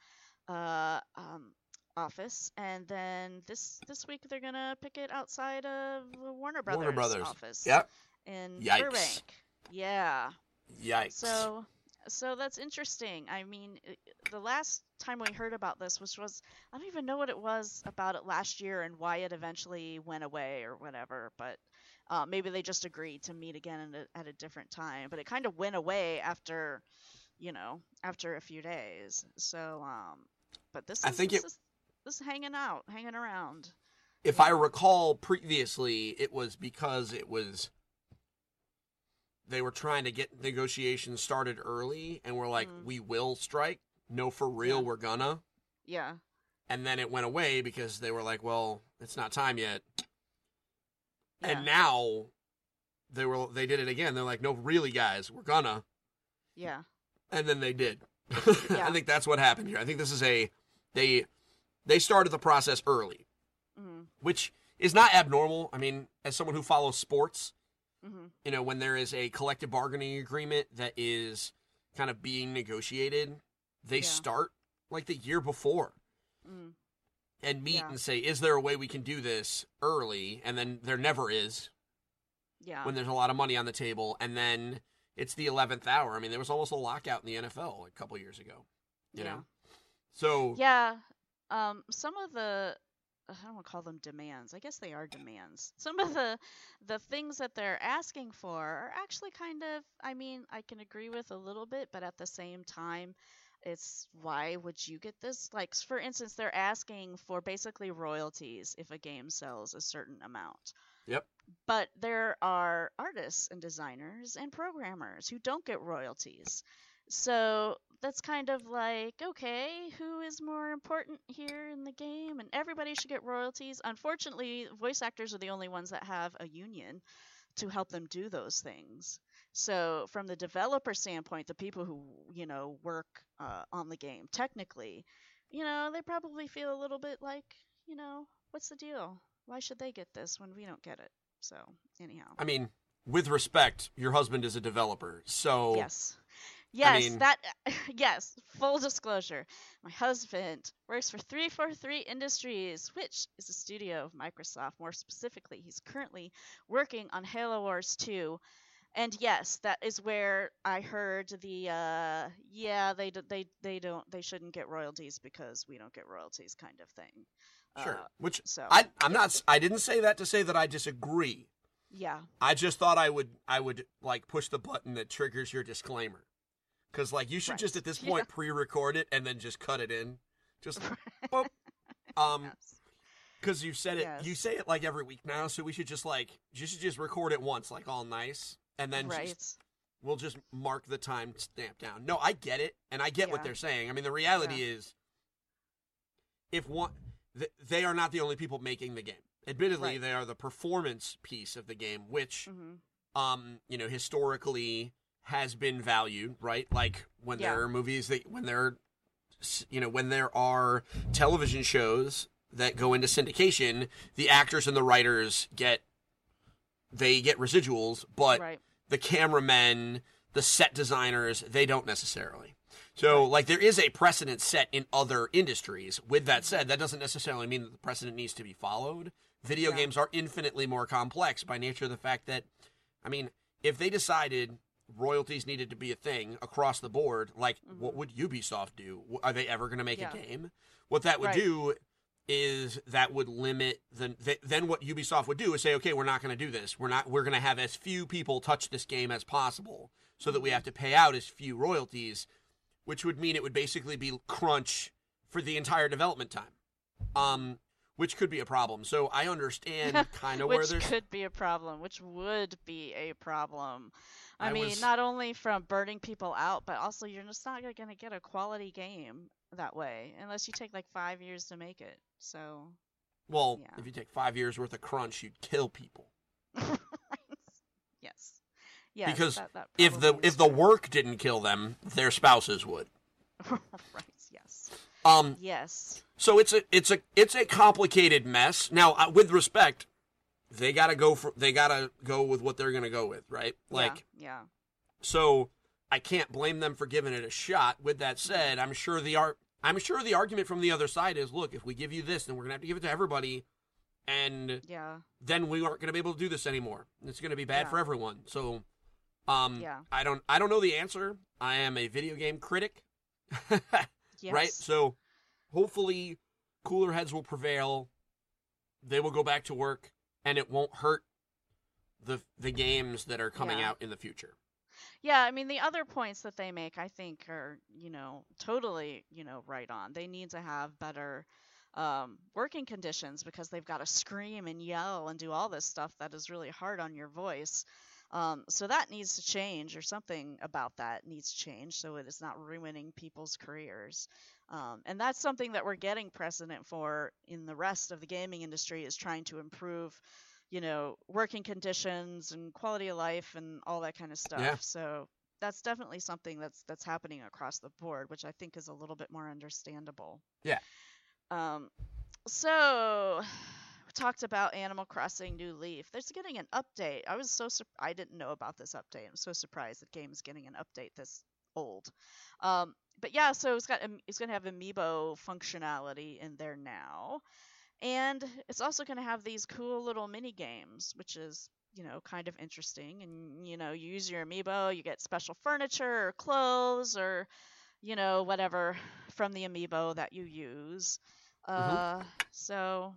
[SPEAKER 3] uh, um, office, and then this this week they're gonna pick it outside of Warner Brothers,
[SPEAKER 4] Warner Brothers.
[SPEAKER 3] office
[SPEAKER 4] Yep.
[SPEAKER 3] in
[SPEAKER 4] Yikes.
[SPEAKER 3] Burbank. Yeah.
[SPEAKER 4] Yikes.
[SPEAKER 3] So, so that's interesting. I mean, the last time we heard about this, which was I don't even know what it was about it last year and why it eventually went away or whatever. But uh, maybe they just agreed to meet again at a, at a different time. But it kind of went away after, you know, after a few days. So, um, but this is
[SPEAKER 4] I think
[SPEAKER 3] this
[SPEAKER 4] it-
[SPEAKER 3] is this is hanging out, hanging around.
[SPEAKER 4] if I recall previously, it was because it was they were trying to get negotiations started early, and we're like,
[SPEAKER 3] Mm.
[SPEAKER 4] we will strike. No, for real,
[SPEAKER 3] Yeah.
[SPEAKER 4] we're gonna.
[SPEAKER 3] Yeah.
[SPEAKER 4] And then it went away because they were like, well, it's not time yet.
[SPEAKER 3] Yeah.
[SPEAKER 4] And now they were they did it again. They're like, no, really, guys, we're gonna.
[SPEAKER 3] Yeah.
[SPEAKER 4] and then they did. [LAUGHS]
[SPEAKER 3] Yeah.
[SPEAKER 4] I think that's what happened here. I think this is a they they started the process early,
[SPEAKER 3] Mhm.
[SPEAKER 4] which is not abnormal. I mean, as someone who follows sports,
[SPEAKER 3] mm-hmm.
[SPEAKER 4] you know, when there is a collective bargaining agreement that is kind of being negotiated, they
[SPEAKER 3] Yeah.
[SPEAKER 4] start like the year before
[SPEAKER 3] Mm.
[SPEAKER 4] and meet
[SPEAKER 3] Yeah.
[SPEAKER 4] and say, "Is there a way we can do this early?" And then there never is
[SPEAKER 3] Yeah.
[SPEAKER 4] when there's a lot of money on the table, and then it's the eleventh hour. I mean, there was almost a lockout in the NFL a couple years ago. You
[SPEAKER 3] Yeah.
[SPEAKER 4] know, so
[SPEAKER 3] Yeah. Um, some of the I don't want to call them demands. I guess they are demands. Some of the the things that they're asking for are actually kind of I mean, I can agree with a little bit, but at the same time it's why would you get this? Like for instance, they're asking for basically royalties if a game sells a certain amount.
[SPEAKER 4] Yep.
[SPEAKER 3] But there are artists and designers and programmers who don't get royalties. So that's kind of like, okay, who is more important here in the game? And everybody should get royalties. Unfortunately, voice actors are the only ones that have a union to help them do those things. So, from the developer standpoint, the people who, you know, work uh, on the game technically, you know, they probably feel a little bit like, you know, what's the deal? Why should they get this when we don't get it? So, anyhow.
[SPEAKER 4] I mean, with respect, your husband is a developer, so
[SPEAKER 3] Yes. Yes,
[SPEAKER 4] mean-
[SPEAKER 3] that [LAUGHS] yes, full disclosure. My husband works for 343 Industries, which is a studio of Microsoft. More specifically, he's currently working on Halo Wars 2. And yes, that is where I heard the uh yeah, they they they don't they shouldn't get royalties because we don't get royalties kind of thing.
[SPEAKER 4] sure.
[SPEAKER 3] Uh,
[SPEAKER 4] Which
[SPEAKER 3] so
[SPEAKER 4] I I'm not. I didn't say that to say that I disagree.
[SPEAKER 3] yeah.
[SPEAKER 4] I just thought I would I would like push the button that triggers your disclaimer. Cuz like you should just at this
[SPEAKER 3] Yeah.
[SPEAKER 4] point pre-record it and then just cut it in. Just [LAUGHS] boop. um
[SPEAKER 3] Yes.
[SPEAKER 4] cuz you said it you say it like every week now, so we should just like you should just record it once like all nice and then
[SPEAKER 3] right.
[SPEAKER 4] just, we'll just mark the time stamp down. No, I get it and I get what they're saying. I mean the reality is if one th- they are not the only people making the game. Admittedly,
[SPEAKER 3] Right.
[SPEAKER 4] they are the performance piece of the game, which
[SPEAKER 3] hmm
[SPEAKER 4] um, you know, historically has been valued, right? Like when
[SPEAKER 3] Yeah.
[SPEAKER 4] there are movies that when there are you know, when there are television shows that go into syndication, the actors and the writers get they get residuals, but
[SPEAKER 3] right.
[SPEAKER 4] the cameramen, the set designers, they don't necessarily. So, like, there is a precedent set in other industries. With that said, that doesn't necessarily mean that the precedent needs to be followed. Video
[SPEAKER 3] Yeah.
[SPEAKER 4] games are infinitely more complex by nature of the fact that, I mean, if they decided royalties needed to be a thing across the board, like, what would Ubisoft do? Are they ever going to make
[SPEAKER 3] Mm-hmm. Yeah.
[SPEAKER 4] a game? What that would
[SPEAKER 3] Right.
[SPEAKER 4] do is that would limit the th- then what Ubisoft would do is say okay we're not going to do this we're not we're going to have as few people touch this game as possible so that we have to pay out as few royalties which would mean it would basically be crunch for the entire development time um which could be a problem so I understand [LAUGHS] kind of where
[SPEAKER 3] which
[SPEAKER 4] there's
[SPEAKER 3] could be a problem, which would be a problem. I,
[SPEAKER 4] I
[SPEAKER 3] mean,
[SPEAKER 4] was-
[SPEAKER 3] not only from burning people out, but also you're just not going to get a quality game that way unless you take like five years to make it. So,
[SPEAKER 4] well
[SPEAKER 3] yeah.
[SPEAKER 4] if you take 5 years worth of crunch you'd kill people [LAUGHS]
[SPEAKER 3] yes, yes.
[SPEAKER 4] because
[SPEAKER 3] that- that
[SPEAKER 4] if the if
[SPEAKER 3] is
[SPEAKER 4] the work didn't kill them their spouses would [LAUGHS]
[SPEAKER 3] right, yes,
[SPEAKER 4] um
[SPEAKER 3] yes,
[SPEAKER 4] So it's a it's a it's a complicated mess. Now, uh, with respect, they gotta go for they gotta go with what they're gonna go with, right? Like,
[SPEAKER 3] yeah, yeah.
[SPEAKER 4] so I can't blame them for giving it a shot. With that said, I'm sure the art I'm sure the argument from the other side is, look, if we give you this, then we're gonna have to give it to everybody, and
[SPEAKER 3] Yeah,
[SPEAKER 4] then we aren't gonna be able to do this anymore. It's gonna be bad
[SPEAKER 3] Yeah.
[SPEAKER 4] for everyone. So, um,
[SPEAKER 3] Yeah.
[SPEAKER 4] I don't I don't know the answer. I am a video game critic. [LAUGHS]
[SPEAKER 3] yes.
[SPEAKER 4] right? So hopefully cooler heads will prevail. They will go back to work and it won't hurt the the games that are coming
[SPEAKER 3] Yeah.
[SPEAKER 4] out in the future.
[SPEAKER 3] Yeah, I mean the other points that they make I think are, you know, totally, you know, right on. They need to have better um, working conditions because they've got to scream and yell and do all this stuff that is really hard on your voice. Um, so that needs to change, or something about that needs to change, so it is not ruining people's careers. Um, and that's something that we're getting precedent for in the rest of the gaming industry is trying to improve, you know, working conditions and quality of life and all that kind of stuff.
[SPEAKER 4] Yeah.
[SPEAKER 3] So that's definitely something that's that's happening across the board, which I think is a little bit more understandable.
[SPEAKER 4] Yeah.
[SPEAKER 3] Um, so talked about Animal Crossing New Leaf. There's getting an update. I was so sur- I didn't know about this update. I'm so surprised that game is getting an update this old. Um, but yeah, so it's got it's gonna have amiibo functionality in there now, and it's also gonna have these cool little mini games, which is you know kind of interesting. And you know, you use your amiibo, you get special furniture or clothes or you know whatever from the amiibo that you use. Uh, so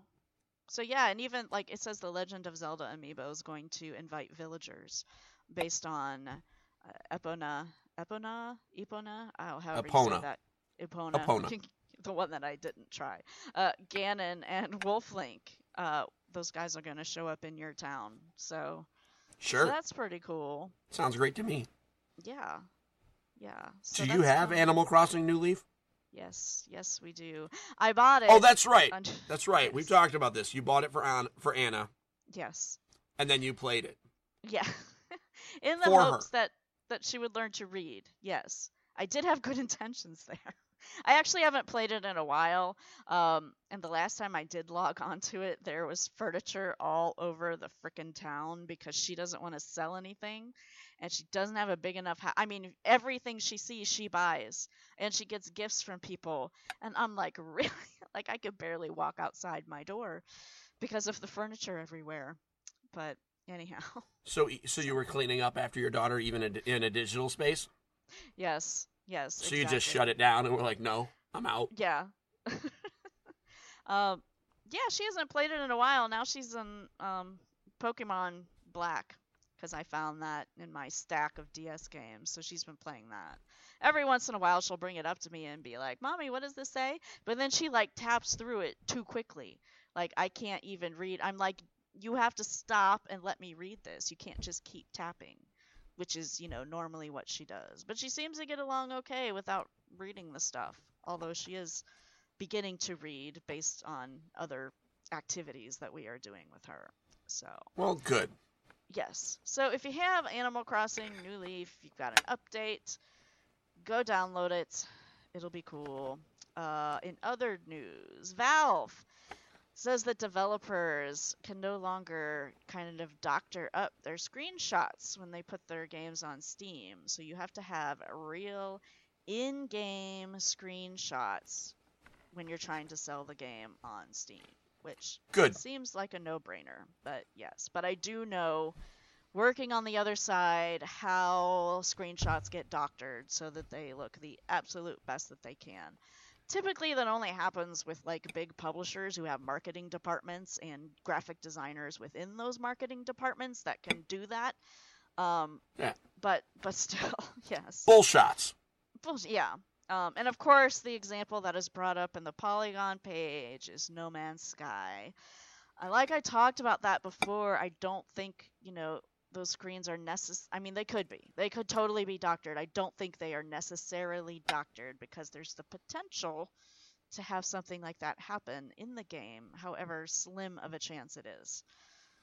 [SPEAKER 3] so yeah, and even like it says the Legend of Zelda amiibo is going to invite villagers based on uh, Epona, Epona, Epona, oh, however you
[SPEAKER 4] Epona.
[SPEAKER 3] say that, Epona,
[SPEAKER 4] Epona. [LAUGHS]
[SPEAKER 3] the one that I didn't try. Uh, Ganon and [LAUGHS] Wolflink, uh, those guys are going to show up in your town, so, so
[SPEAKER 4] Sure.
[SPEAKER 3] that's pretty cool.
[SPEAKER 4] Sounds great to me.
[SPEAKER 3] Yeah, yeah. So
[SPEAKER 4] Do you have. Animal Crossing New Leaf?
[SPEAKER 3] Yes, yes, we do. I bought oh, it.
[SPEAKER 4] Oh, that's right.
[SPEAKER 3] on- [LAUGHS]
[SPEAKER 4] That's right. We've talked about this. You bought it for An- for Anna
[SPEAKER 3] Yes.
[SPEAKER 4] and then you played it.
[SPEAKER 3] Yeah. [LAUGHS] In the
[SPEAKER 4] For her.
[SPEAKER 3] hopes that that she would learn to read. Yes. I did have good [LAUGHS] intentions there. I actually haven't played it in a while. Um, and the last time I did log [LAUGHS] onto it, there was furniture all over the frickin' town because she doesn't want to sell anything and she doesn't have a big enough house. I mean, everything she sees, she buys and she gets gifts from people. And I'm like, [LAUGHS] really? like, I could barely walk outside my door because of the furniture everywhere. But anyhow.
[SPEAKER 4] So so you were cleaning up after your daughter even in, in a digital space?
[SPEAKER 3] Yes, yes.
[SPEAKER 4] So you just shut it down and we're like, "No, I'm out."
[SPEAKER 3] Yeah. [LAUGHS] um, yeah, she hasn't played it in a while. Now she's in um, Pokemon Black because I found that in my stack of DS games. So she's been playing that. Every once in a while, she'll bring it up to me and be like, "Mommy, what does this say?" But then she like taps through it too quickly. Like I can't even read. I'm like, "You have to stop and let me read this. You can't just keep tapping." Which is, you know, normally what she does. But she seems to get along okay without reading the stuff. Although she is beginning to read based on other activities that we are doing with her. So,
[SPEAKER 4] Well, good.
[SPEAKER 3] Yes. So if you have Animal Crossing New Leaf, you've got an update, go download it. It'll be cool. Uh, in other news, Valve says that developers can no longer kind of doctor up their screenshots when they put their games on Steam. So you have to have real in game screenshots when you're trying to sell the game on Steam, which
[SPEAKER 4] Good.
[SPEAKER 3] seems like a no brainer. But yes, but I do know working on the other side how screenshots get doctored so that they look the absolute best that they can typically that only happens with like big publishers who have marketing departments and graphic designers within those marketing departments that can do that um
[SPEAKER 4] Yeah.
[SPEAKER 3] but but still [LAUGHS] yes
[SPEAKER 4] Bullshots.
[SPEAKER 3] Bullsh- yeah um and of course the example that is brought up in the polygon page is no man's sky I like I talked about that before I don't think you know those screens are necess I mean they could be. They could totally be doctored. I don't think they are necessarily doctored because there's the potential to have something like that happen in the game, however slim of a chance it is.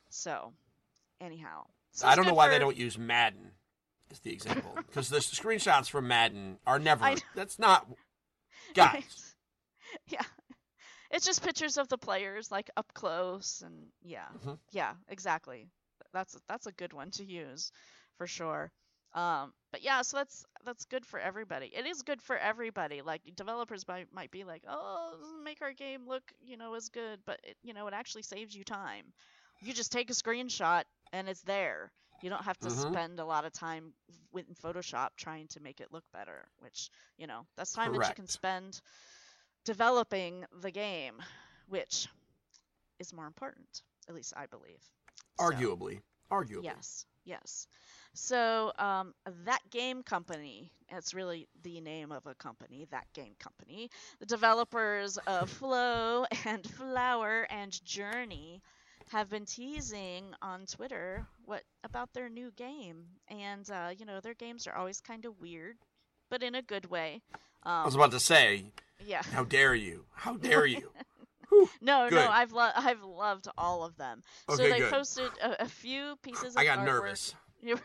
[SPEAKER 3] So, anyhow. So
[SPEAKER 4] I don't know why they don't use Madden as the example [LAUGHS] because the screenshots from Madden are never. That's not. [LAUGHS] Guys,
[SPEAKER 3] yeah. It's just pictures of the players like up close and yeah.
[SPEAKER 4] Mhm.
[SPEAKER 3] Yeah, exactly. That's that's a good one to use for sure. Um but yeah, so that's that's good for everybody. It is good for everybody. Like developers might might be like, "Oh, make our game look, you know, as good," but it, you know, it actually saves you time. You just take a screenshot and it's there. You don't have to
[SPEAKER 4] Mhm.
[SPEAKER 3] spend a lot of time with in Photoshop trying to make it look better, which, you know, that's time that you can spend developing the game, which is more important, at least I believe. So,
[SPEAKER 4] arguably, arguably.
[SPEAKER 3] yes, yes. So um, that game company, it's really the name of a company, that game company, the developers of [LAUGHS] Flow and Flower and Journey have been teasing on Twitter what about their new game, and uh, you know their games are always kind of weird, but in a good way. Um,
[SPEAKER 4] I was about to say,
[SPEAKER 3] yeah.
[SPEAKER 4] how dare you? How dare you? [LAUGHS]
[SPEAKER 3] No,
[SPEAKER 4] Good.
[SPEAKER 3] no, I've lo- I've loved all of them. so they
[SPEAKER 4] good.
[SPEAKER 3] posted a, a few pieces. Of
[SPEAKER 4] I got
[SPEAKER 3] artwork.
[SPEAKER 4] nervous. [LAUGHS]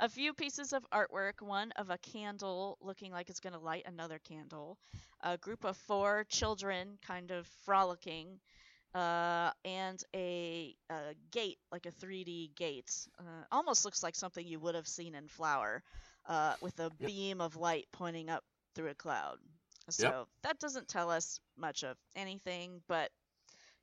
[SPEAKER 3] a few pieces of artwork. One of a candle looking like it's going to light another candle. A group of four children kind of frolicking. Uh, and a, a gate, like a 3D gate. Uh, almost looks like something you would have seen in Flower, uh, with a
[SPEAKER 4] Yep.
[SPEAKER 3] beam of light pointing up through a cloud. So that doesn't tell us much of anything, but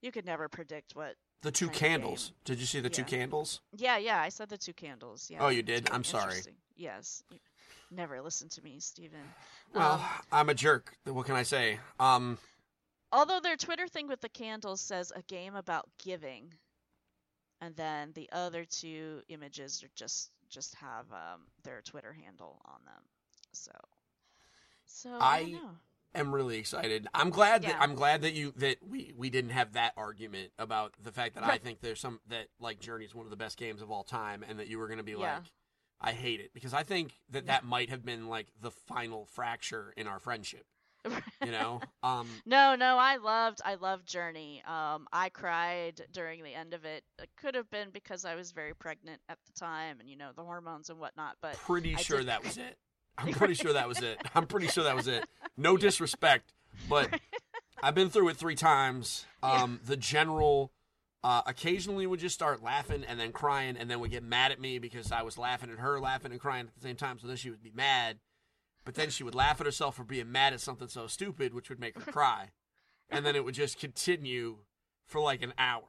[SPEAKER 3] you could never predict what.
[SPEAKER 4] The two candles. Did you see the two candles?
[SPEAKER 3] Yeah, yeah, I said the two candles. Yeah.
[SPEAKER 4] Oh, you did? I'm sorry.
[SPEAKER 3] Yes. Never listen to me, Stephen.
[SPEAKER 4] Well,
[SPEAKER 3] Um,
[SPEAKER 4] I'm a jerk. What can I say? Um,
[SPEAKER 3] Although their Twitter thing with the candles says a game about giving, and then the other two images are just just have um, their Twitter handle on them. So, so I, don't
[SPEAKER 4] I-
[SPEAKER 3] know.
[SPEAKER 4] Am really excited. I'm glad that I'm glad that you that we we didn't have that argument about the fact that I think there's some that like Journey is one of the best games of all time, and that you were going to be
[SPEAKER 3] Yeah.
[SPEAKER 4] like, I hate it because I think that that might have been like the final fracture in our friendship. You know, [LAUGHS] um,
[SPEAKER 3] No, no, I loved I loved Journey. Um I cried during the end of it. It could have been because I was very pregnant at the time and you know, the hormones and whatnot, but
[SPEAKER 4] pretty
[SPEAKER 3] I
[SPEAKER 4] sure
[SPEAKER 3] did-
[SPEAKER 4] that [LAUGHS] was it. I'm pretty sure that was it. I'm pretty sure that was it. No disrespect, but [LAUGHS] I've been through it three times.
[SPEAKER 3] Yeah.
[SPEAKER 4] Um, the general uh, occasionally would just start laughing and then crying, and then would get mad at me because I was laughing at her, laughing and crying at the same time. So then she would be mad, but then she would laugh at herself for being mad at something so stupid, which would make her cry, and then it would just continue for like an hour.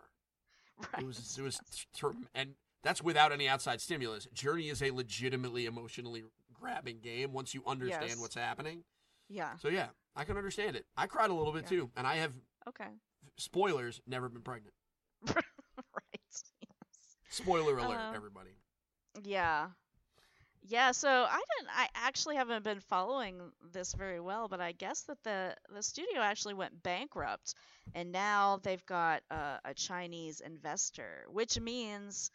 [SPEAKER 3] right.
[SPEAKER 4] It was it was and that's without any outside stimulus. Journey is a legitimately emotionally grabbing game once you understand
[SPEAKER 3] Yes.
[SPEAKER 4] what's happening.
[SPEAKER 3] Yeah.
[SPEAKER 4] So yeah, I can understand it. I cried a little bit
[SPEAKER 3] Yeah.
[SPEAKER 4] too, and I have
[SPEAKER 3] Okay.
[SPEAKER 4] spoilers never been pregnant. [LAUGHS]
[SPEAKER 3] right. Yes.
[SPEAKER 4] Spoiler alert,
[SPEAKER 3] Uh,
[SPEAKER 4] everybody.
[SPEAKER 3] Yeah. Yeah, so I didn't I actually haven't been following this very well, but I guess that the the studio actually went bankrupt and now they've got a, a Chinese investor, which means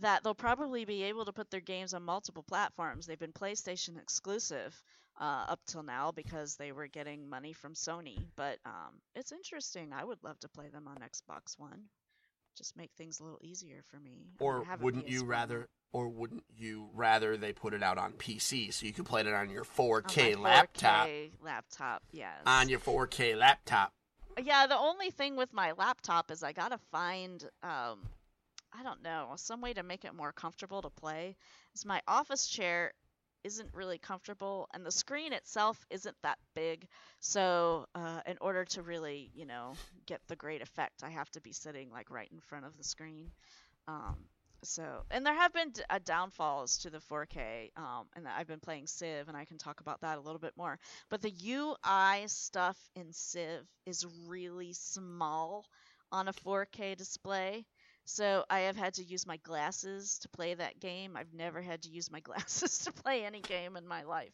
[SPEAKER 3] that they'll probably be able to put their games on multiple platforms. They've been PlayStation exclusive uh, up till now because they were getting money from Sony, but um, it's interesting. I would love to play them on Xbox One. just make things a little easier for me. I mean, I
[SPEAKER 4] Or wouldn't you rather? Or wouldn't you rather they put it out on PC so you could play it on your
[SPEAKER 3] on
[SPEAKER 4] 4K
[SPEAKER 3] my
[SPEAKER 4] laptop?
[SPEAKER 3] 4K laptop, yes.
[SPEAKER 4] On your 4K laptop.
[SPEAKER 3] Yeah, the only thing with my laptop is I gotta find, um, I don't know, some way to make it more comfortable to play. Is my office chair isn't really comfortable, and the screen itself isn't that big. So, uh, in order to really, you know, get the great effect, I have to be sitting like right in front of the screen. Um, so, and there have been uh, downfalls to the 4K, um, and I've been playing Civ, and I can talk about that a little bit more. But the UI stuff in Civ is really small on a 4K display. So I have had to use my glasses to play that game. I've never had to use my [LAUGHS] glasses to play any game in my life.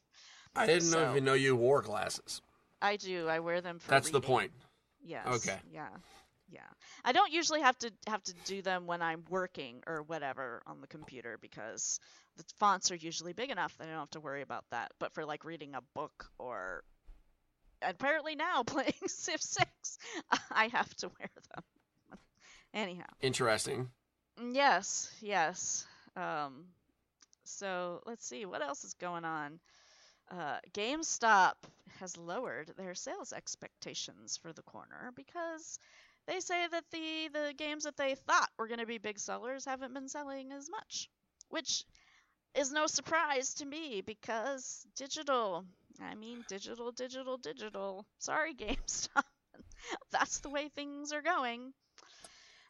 [SPEAKER 4] I didn't
[SPEAKER 3] So-
[SPEAKER 4] even know you wore glasses.
[SPEAKER 3] I do. I wear them for
[SPEAKER 4] That's the point.
[SPEAKER 3] Yes.
[SPEAKER 4] Okay.
[SPEAKER 3] Yeah. Yeah. I don't usually have to have to do them when I'm working or whatever on the computer because the fonts are usually big enough that I don't have to worry about that. But for like reading a book or apparently now [LAUGHS] playing Civ 6, [LAUGHS] I have to wear them. Anyhow.
[SPEAKER 4] Interesting.
[SPEAKER 3] Yes, yes. Um, so let's see what else is going on. Uh, GameStop has lowered their sales expectations for the corner because they say that the the games that they thought were going to be big sellers haven't been selling as much, which is no surprise to me because digital. I mean, digital, digital, digital. Sorry, [LAUGHS] GameStop. That's the way things are going.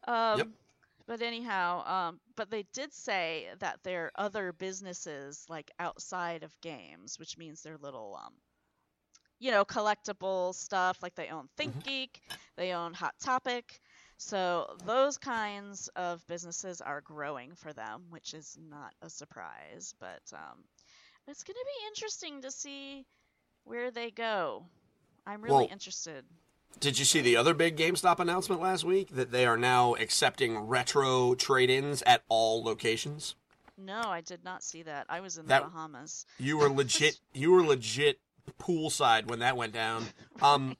[SPEAKER 3] Um, but anyhow, um, but they did say that there are other businesses like outside of games, which means they're little, um, you know, collectible stuff. Like they own ThinkGeek, they own Hot Topic. So those kinds of businesses are growing for them, which is not a surprise. But um, it's going to be interesting to see where they go. I'm really
[SPEAKER 4] Well,
[SPEAKER 3] interested.
[SPEAKER 4] Did you see the other big GameStop announcement last week that they are now accepting retro trade-ins at all locations?
[SPEAKER 3] No, I did not see that. I was in the Bahamas.
[SPEAKER 4] You were legit. [LAUGHS] You were legit poolside when that went down. Um,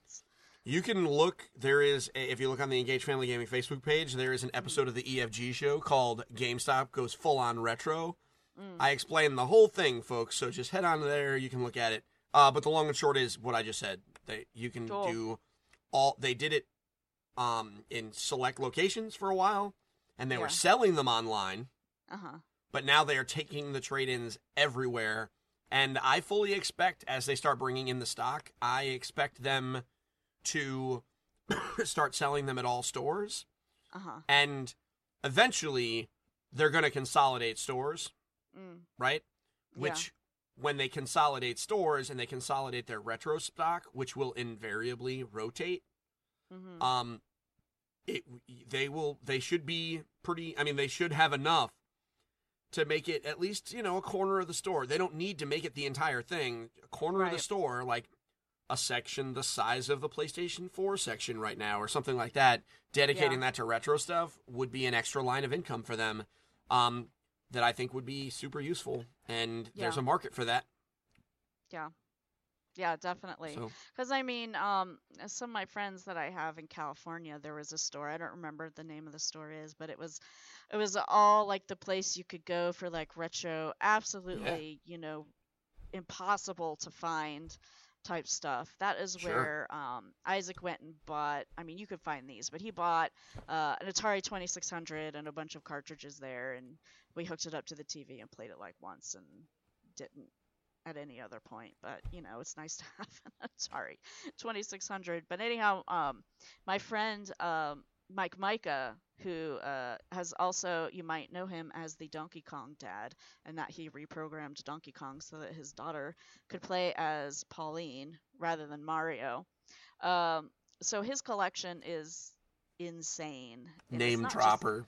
[SPEAKER 4] you can look. There is, if you look on the Engage Family Gaming Facebook page, there is an episode of the EFG show called "GameStop Goes Full On Retro."
[SPEAKER 3] Mm.
[SPEAKER 4] I explain the whole thing, folks. So just head on there. You can look at it. Uh, but the long and short is what I just said. That you can
[SPEAKER 3] Cool.
[SPEAKER 4] do all. They did it um, in select locations for a while, and they
[SPEAKER 3] Yeah.
[SPEAKER 4] were selling them online
[SPEAKER 3] Uh huh.
[SPEAKER 4] but now they are taking the trade-ins everywhere and i fully expect as they start bringing in the stock i expect them to [COUGHS] start selling them at all stores
[SPEAKER 3] Uh huh.
[SPEAKER 4] and eventually they're going to consolidate stores
[SPEAKER 3] Mm.
[SPEAKER 4] right
[SPEAKER 3] Yeah.
[SPEAKER 4] which when they consolidate stores and they consolidate their retro stock which will invariably rotate
[SPEAKER 3] hmm
[SPEAKER 4] um it they will they should be pretty i mean they should have enough to make it at least you know a corner of the store. They don't need to make it the entire thing. A corner of the store like a section the size of the playstation 4 section right now or something like that dedicating
[SPEAKER 3] Yeah.
[SPEAKER 4] that to retro stuff would be an extra line of income for them. Um that i think would be super useful and there's a market for that
[SPEAKER 3] Yeah, Yeah, definitely.
[SPEAKER 4] so
[SPEAKER 3] Because I mean, um, some of my friends that I have in California, there was a store. I don't remember the name of the store is, but it was, it was all like the place you could go for like retro, absolutely, you know, impossible to find type stuff. That is
[SPEAKER 4] Sure.
[SPEAKER 3] where um, Isaac went and bought. I mean, you could find these, but he bought uh, an Atari 2600 and a bunch of cartridges there, and we hooked it up to the TV and played it like once and didn't at any other point. But you know, it's nice to [LAUGHS] have an Atari 2600. But anyhow, um, my friend um, Mike Mika, who uh, has also, you might know him as the Donkey Kong dad, and that he reprogrammed Donkey Kong so that his daughter could play as Pauline rather than Mario. Um, so his collection is insane. It's
[SPEAKER 4] name
[SPEAKER 3] not just-
[SPEAKER 4] dropper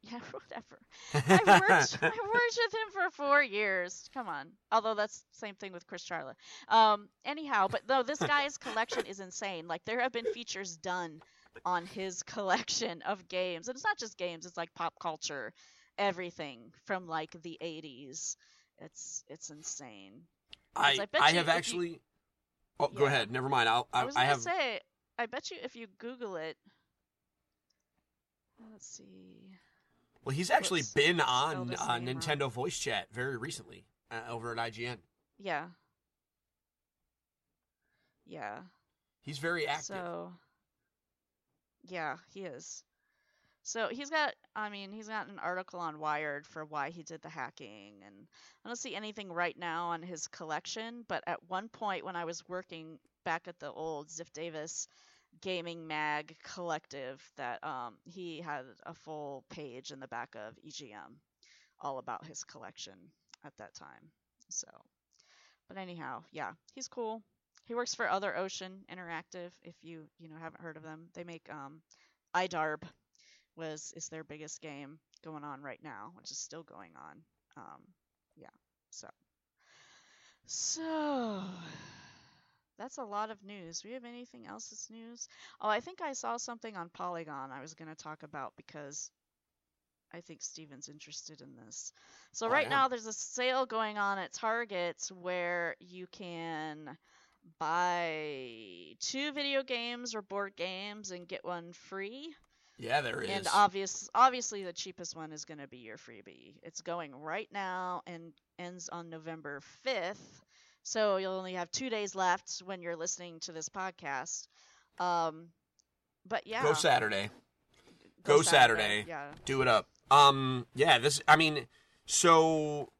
[SPEAKER 4] [LAUGHS]
[SPEAKER 3] yeah, whatever. I worked, [LAUGHS] I worked with him for four years. Come on. Although that's the same thing with Chris Charla. Um, anyhow, but though this guy's collection is insane. Like there have been features done on his [LAUGHS] collection of games, and it's not just games. It's like pop culture, everything from like the '80s. It's it's insane.
[SPEAKER 4] I,
[SPEAKER 3] I
[SPEAKER 4] I have
[SPEAKER 3] if you-
[SPEAKER 4] actually. Oh, go
[SPEAKER 3] Yeah.
[SPEAKER 4] ahead. Never mind. I'll. I,
[SPEAKER 3] I was
[SPEAKER 4] I have.
[SPEAKER 3] say, I bet you if you Google it, Let's see.
[SPEAKER 4] Well, he's actually
[SPEAKER 3] What's-
[SPEAKER 4] been on uh,
[SPEAKER 3] name wrong.
[SPEAKER 4] Nintendo Voice Chat very recently uh, over at IGN.
[SPEAKER 3] Yeah. Yeah.
[SPEAKER 4] He's very active.
[SPEAKER 3] So, yeah, he is. So he's got, I mean, he's got an article on Wired for why he did the hacking, and I don't see anything right now on his collection. But at one point, when I was working back at the old Ziff Davis Gaming Mag Collective, that um, he had a full page in the back of EGM all about his collection at that time. So, but anyhow, yeah, he's cool. He works for Other Ocean Interactive. If you you know haven't heard of them, they make um, iDarb was is their biggest game going on right now, which is still going on. Um, yeah, so so that's a lot of news. Do we have anything else that's news? Oh, I think I saw something on Polygon I was going to talk about because I think Stephen's interested in this. So
[SPEAKER 4] Oh,
[SPEAKER 3] right
[SPEAKER 4] am.
[SPEAKER 3] now there's a sale going on at Target where you can buy two video games or board games and get one free.
[SPEAKER 4] yeah, there is.
[SPEAKER 3] And obvious, obviously, the cheapest one is going to be your freebie. It's going right now and ends on November 5th. So you'll only have two days left when you're listening to this podcast. Um, but yeah,
[SPEAKER 4] Go Saturday. Go Saturday.
[SPEAKER 3] Yeah.
[SPEAKER 4] Do it up. Um, yeah, this. I mean, so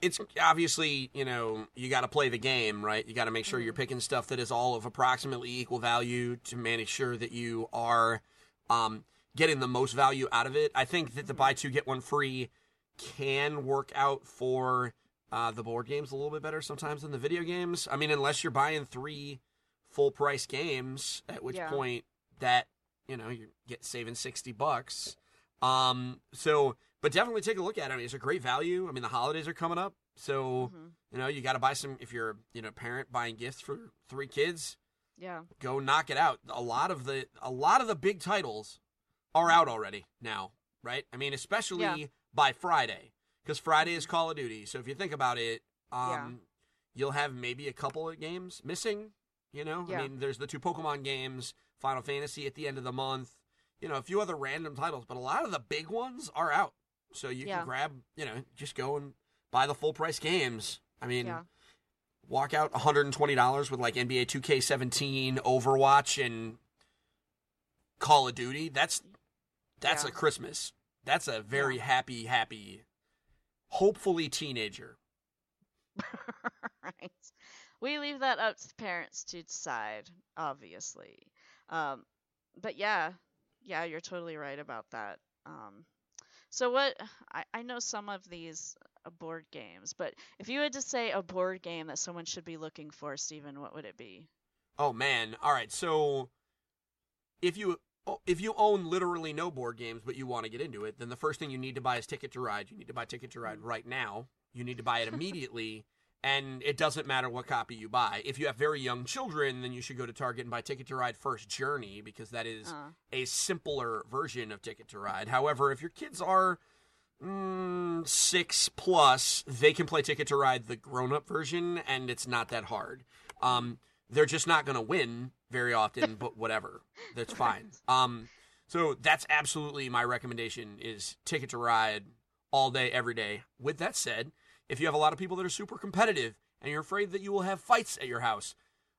[SPEAKER 4] it's obviously you know you got to play the game, right? You got to make sure you're
[SPEAKER 3] Mhm.
[SPEAKER 4] picking stuff that is all of approximately equal value to make sure that you are um, getting the most value out of it. I think that the buy two get one free can work out for uh, the board games a little bit better sometimes than the video games. I mean, unless you're buying three full price games, at which
[SPEAKER 3] Yeah.
[SPEAKER 4] point that you know you get saving sixty bucks. Um, so, but definitely take a look at it. I mean, it's a great value. I mean, the holidays are coming up, so
[SPEAKER 3] Mhm.
[SPEAKER 4] you know you got to buy some. If you're you know a parent buying gifts for three kids,
[SPEAKER 3] Yeah.
[SPEAKER 4] go knock it out. A lot of the a lot of the big titles are out already now, right? I mean, especially
[SPEAKER 3] Yeah.
[SPEAKER 4] by Friday, because Friday is Call of Duty. So if you think about it, um,
[SPEAKER 3] Yeah.
[SPEAKER 4] you'll have maybe a couple of games missing. You know,
[SPEAKER 3] Yeah.
[SPEAKER 4] I mean, there's the two Pokemon games, Final Fantasy at the end of the month. You know, a few other random titles, but a lot of the big ones are out. So you
[SPEAKER 3] Yeah.
[SPEAKER 4] can grab, you know, just go and buy the full price games. I mean,
[SPEAKER 3] Yeah.
[SPEAKER 4] walk out $120 with like NBA 2K17, Overwatch, and Call of Duty. That's that's
[SPEAKER 3] Yeah.
[SPEAKER 4] a Christmas. That's a very happy, happy, hopefully teenager. [LAUGHS]
[SPEAKER 3] right. We leave that up to parents to decide, obviously. Um, but yeah, yeah, you're totally right about that. Um, so what? I, I know some of these uh, board games, but if you had to say a board game that someone should be looking for, Stephen, what would it be?
[SPEAKER 4] Oh man! All right, so if you if you own literally no board games but you want to get into it, then the first thing you need to buy is Ticket to Ride. You need to buy Ticket to Ride right now. You need to buy it [LAUGHS] immediately, and it doesn't matter what copy you buy. If you have very young children, then you should go to Target and buy Ticket to Ride First Journey because that is
[SPEAKER 3] Uh,
[SPEAKER 4] a simpler version of Ticket to Ride. However, if your kids are mm, six plus, they can play Ticket to Ride the grown up version, and it's not that hard. Um, they're just not going to win very often, but [LAUGHS] whatever, that's fine. Um, so that's absolutely my recommendation is Ticket to Ride all day, every day. With that said, if you have a lot of people that are super competitive and you're afraid that you will have fights at your house,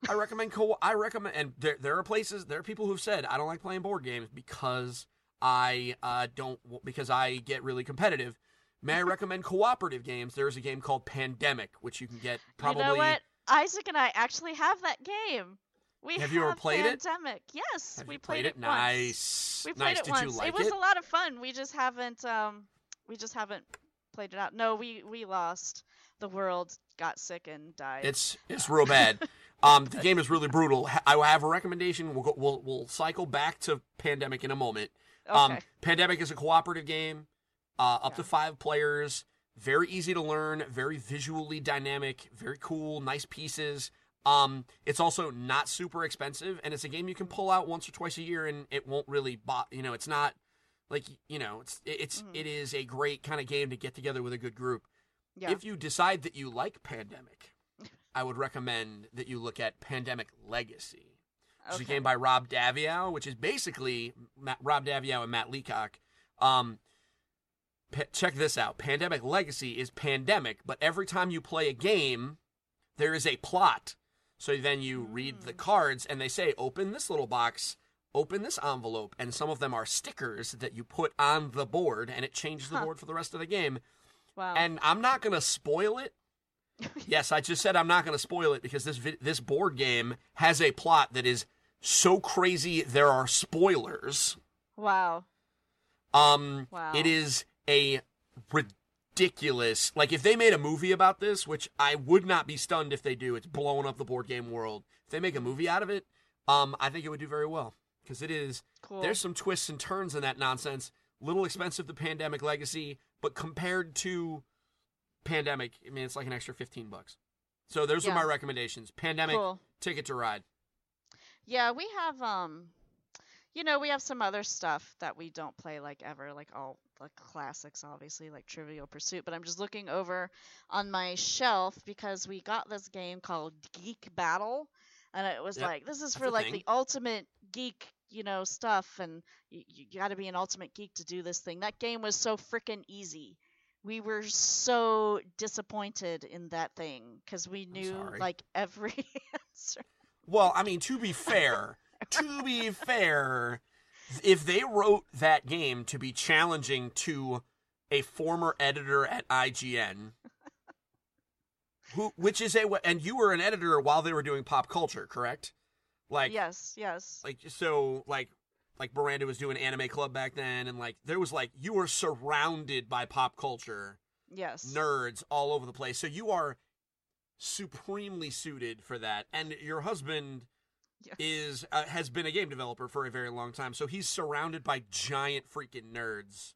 [SPEAKER 4] I recommend co. I recommend, and there there are places, there are people who've said I don't like playing board games because I uh, don't because I get really competitive. May I recommend cooperative games? There's a game called Pandemic, which you can get probably.
[SPEAKER 3] you know what? Isaac and I actually have that game. We
[SPEAKER 4] Have have you ever played it?
[SPEAKER 3] Pandemic. Yes,
[SPEAKER 4] Have
[SPEAKER 3] we played,
[SPEAKER 4] played,
[SPEAKER 3] it. once.
[SPEAKER 4] Nice.
[SPEAKER 3] We played
[SPEAKER 4] nice.
[SPEAKER 3] it
[SPEAKER 4] Did
[SPEAKER 3] once.
[SPEAKER 4] you like
[SPEAKER 3] it was a lot of fun. We just haven't um we just haven't played it out. No, we we lost. The world got sick and died.
[SPEAKER 4] It's it's real bad. [LAUGHS] Um, the game is really brutal. I have a recommendation. We'll go, we'll we'll cycle back to Pandemic in a moment.
[SPEAKER 3] okay.
[SPEAKER 4] Um, Pandemic is a cooperative game, uh, up to five players. Very easy to learn. Very visually dynamic. Very cool. Nice pieces. Um, it's also not super expensive, and it's a game you can pull out once or twice a year, and it won't really. Bo- you know, it's not like you know, it's it's
[SPEAKER 3] Mhm.
[SPEAKER 4] it is a great kind of game to get together with a good group.
[SPEAKER 3] yeah.
[SPEAKER 4] If you decide that you like Pandemic, I would recommend that you look at Pandemic Legacy. It's
[SPEAKER 3] okay.
[SPEAKER 4] a game by Rob Daviau, which is basically Matt, Rob Daviau and Matt Leacock Um, check this out. Pandemic Legacy is pandemic, but every time you play a game, there is a plot. So then you read the cards, and they say, "Open this little box." Open this envelope, and some of them are stickers that you put on the board, and it changes the
[SPEAKER 3] Huh.
[SPEAKER 4] board for the rest of the game.
[SPEAKER 3] Wow.
[SPEAKER 4] And I'm not gonna spoil it. [LAUGHS] yes, I just said I'm not gonna spoil it because this vid- this board game has a plot that is so crazy there are spoilers.
[SPEAKER 3] wow.
[SPEAKER 4] Um,
[SPEAKER 3] Wow.
[SPEAKER 4] it is a ridiculous. Like if they made a movie about this, which I would not be stunned if they do. It's blowing up the board game world. If they make a movie out of it, um, I think it would do very well because it is.
[SPEAKER 3] Cool.
[SPEAKER 4] There's some twists and turns in that nonsense. Little expensive, the Pandemic Legacy, but compared to Pandemic, I mean, it's like an extra fifteen bucks. So those
[SPEAKER 3] Yeah.
[SPEAKER 4] are my recommendations. Pandemic,
[SPEAKER 3] Cool.
[SPEAKER 4] Ticket to Ride.
[SPEAKER 3] Yeah, we have um you know, we have some other stuff that we don't play like ever, like all the classics obviously, like Trivial Pursuit, but I'm just looking over on my shelf because we got this game called Geek Battle and it was
[SPEAKER 4] Yep,
[SPEAKER 3] like this is for like
[SPEAKER 4] thing.
[SPEAKER 3] the ultimate geek, you know, stuff and you, you got to be an ultimate geek to do this thing. That game was so freaking easy. We were so disappointed in that thing cuz we knew like [LAUGHS] every answer.
[SPEAKER 4] Well, I mean, to be fair, to be fair, if they wrote that game to be challenging to a former editor at IGN, [LAUGHS] who, which is a, and you were an editor while they were doing pop culture, correct? Like,
[SPEAKER 3] yes, yes.
[SPEAKER 4] like so, like, like Miranda was doing Anime Club back then, and like there was like you were surrounded by pop culture
[SPEAKER 3] Yes.
[SPEAKER 4] nerds all over the place. So you are supremely suited for that. And your husband
[SPEAKER 3] Yeah.
[SPEAKER 4] is uh, has been a game developer for a very long time. So he's surrounded by giant freaking nerds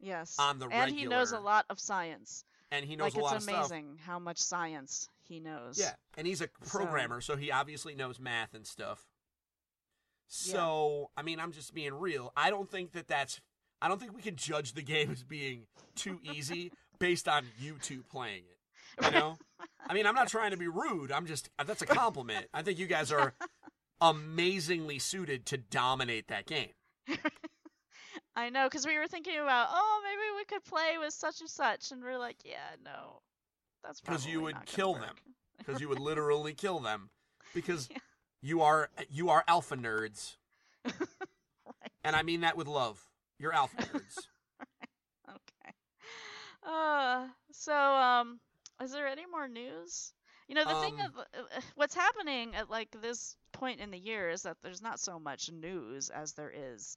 [SPEAKER 3] Yes.
[SPEAKER 4] on the
[SPEAKER 3] and he knows a lot of science.
[SPEAKER 4] and he knows
[SPEAKER 3] Like
[SPEAKER 4] a lot
[SPEAKER 3] it's
[SPEAKER 4] of stuff.
[SPEAKER 3] amazing how much science he knows.
[SPEAKER 4] Yeah, and he's a programmer, so he obviously knows math and stuff. So, I mean, I'm just being real. I don't think that that's I don't think we can judge the [LAUGHS] game as being too easy based on you two playing it. You know? I mean, I'm not trying to be rude. I'm just that's a compliment. I think you guys are [LAUGHS] amazingly suited to dominate that game. [LAUGHS]
[SPEAKER 3] I know, because we were thinking about, oh, maybe we could play with such and such, and we're like, yeah, no, that's
[SPEAKER 4] Because you would kill
[SPEAKER 3] work.
[SPEAKER 4] them. Because you would literally kill them. [LAUGHS] Because
[SPEAKER 3] Yeah.
[SPEAKER 4] you are you are alpha nerds. [LAUGHS]
[SPEAKER 3] Right.
[SPEAKER 4] And I mean that with love. You're alpha [LAUGHS] nerds.
[SPEAKER 3] Okay. Uh, so um, is there any more news? You know, the thing
[SPEAKER 4] Um,
[SPEAKER 3] of uh, what's happening at like this point in the year is that there's not so much news as there is.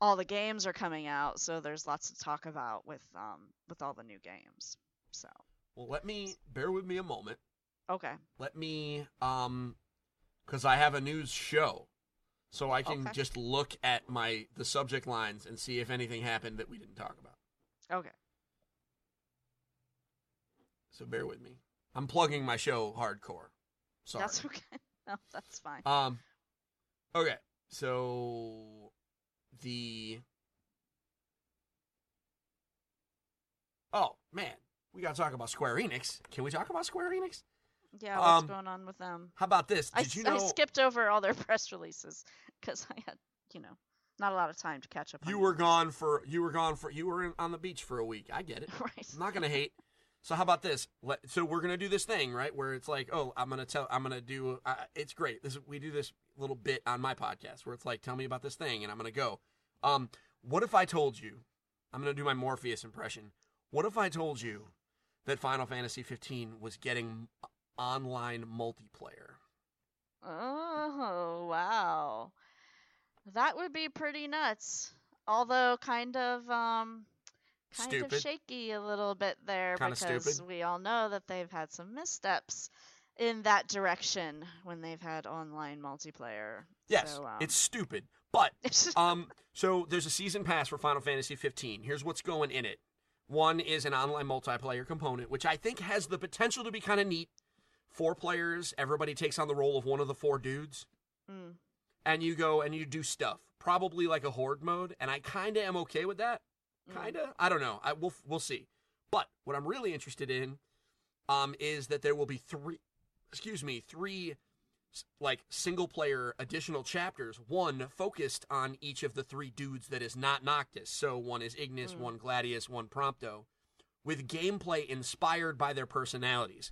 [SPEAKER 3] All the games are coming out, so there's lots to talk about with um with all the new games. So
[SPEAKER 4] Well, let me bear with me a moment.
[SPEAKER 3] okay,
[SPEAKER 4] Let me um cuz I have a news show. So I can
[SPEAKER 3] Okay.
[SPEAKER 4] just look at my the subject lines and see if anything happened that we didn't talk about.
[SPEAKER 3] okay,
[SPEAKER 4] So bear with me. I'm plugging my show hardcore. Sorry.
[SPEAKER 3] that's okay. [LAUGHS] No, that's fine.
[SPEAKER 4] Um okay. So the Oh, man. We got to talk about Square Enix. Can we talk about Square Enix?
[SPEAKER 3] yeah, what's
[SPEAKER 4] um,
[SPEAKER 3] going on with them?
[SPEAKER 4] How about this?
[SPEAKER 3] I,
[SPEAKER 4] Did
[SPEAKER 3] s-
[SPEAKER 4] you
[SPEAKER 3] I skipped over all their [LAUGHS] press releases because I had, you know, not a lot of time to catch up. on
[SPEAKER 4] you were gone for you were gone for you were in, on the beach for a week. I get it. [LAUGHS]
[SPEAKER 3] right.
[SPEAKER 4] I'm not gonna hate. So how about this? Let, so we're gonna do this thing, right? Where it's like, oh, I'm gonna tell, I'm gonna do. Uh, it's great. This we do this little bit on my podcast where it's like, tell me about this thing, and I'm gonna go. Um, what if I told you? I'm gonna do my Morpheus impression. What if I told you that Final Fantasy 15 was getting online multiplayer?
[SPEAKER 3] Oh wow, that would be pretty nuts. Although kind of um, kind of shaky a little bit there
[SPEAKER 4] Kinda
[SPEAKER 3] because
[SPEAKER 4] stupid.
[SPEAKER 3] we all know that they've had some missteps in that direction when they've had online multiplayer.
[SPEAKER 4] Yes,
[SPEAKER 3] so, um,
[SPEAKER 4] it's stupid, but [LAUGHS] um, so there's a season pass for Final Fantasy 15. Here's what's going in it. One is an online multiplayer component, which I think has the potential to be kind of neat. Four players, everybody takes on the role of one of the four dudes,
[SPEAKER 3] mm,
[SPEAKER 4] and you go and you do stuff. Probably like a horde mode, and I kind of am okay with that.
[SPEAKER 3] mm.
[SPEAKER 4] Kind of, I don't know. I we'll we'll see. But what I'm really interested in, um, is that there will be three, excuse me, three like single player additional chapters, one focused on each of the three dudes that is not Noctis. So one is Ignis,
[SPEAKER 3] Mm.
[SPEAKER 4] one Gladius, one Prompto, with gameplay inspired by their personalities,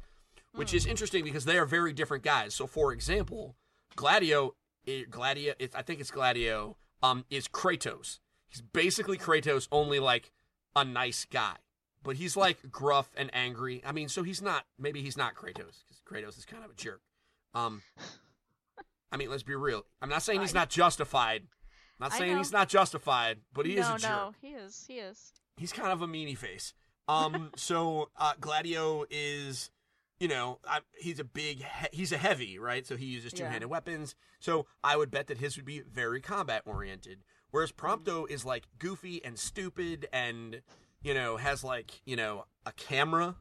[SPEAKER 4] which
[SPEAKER 3] Hmm.
[SPEAKER 4] is interesting because they are very different guys. So for example, Gladio, Gladio, I think it's Gladio, um, is Kratos. He's basically Kratos, only like a nice guy. But he's like gruff and angry. I mean, so he's not. Maybe he's not Kratos because Kratos is kind of a jerk. Um, I mean, let's be real. I'm not saying he's not justified. I'm not saying he's not justified, but he
[SPEAKER 3] no,
[SPEAKER 4] is a jerk.
[SPEAKER 3] no, he is. He is.
[SPEAKER 4] He's kind of a meanie face. Um, [LAUGHS] so uh, Gladio is, you know, I, he's a big, he- he's a heavy, right? So he uses two-handed weapons. So I would bet that his would be very combat oriented. Whereas Prompto is like goofy and stupid, and you know has like you know a camera.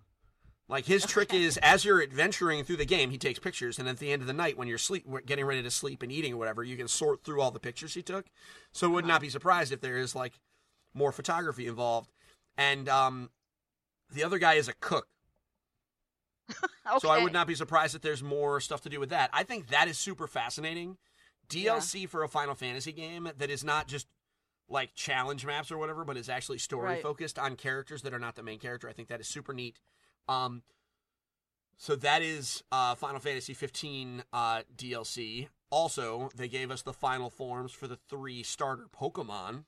[SPEAKER 4] Like his trick is, as you're adventuring through the game, he takes pictures, and at the end of the night, when you're sleep, getting ready to sleep and eating or whatever, you can sort through all the pictures he took. So would not be surprised if there is like more photography involved. And um, the other guy is a cook,
[SPEAKER 3] Okay. [LAUGHS]
[SPEAKER 4] so I would not be surprised if there's more stuff to do with that. I think that is super fascinating. DLC for a Final Fantasy game that is not just like challenge maps or whatever, but is actually story
[SPEAKER 3] Right.
[SPEAKER 4] focused on characters that are not the main character. I think that is super neat. Um, so that is uh, Final Fantasy 15 uh, DLC. Also, they gave us the final forms for the three starter Pokemon.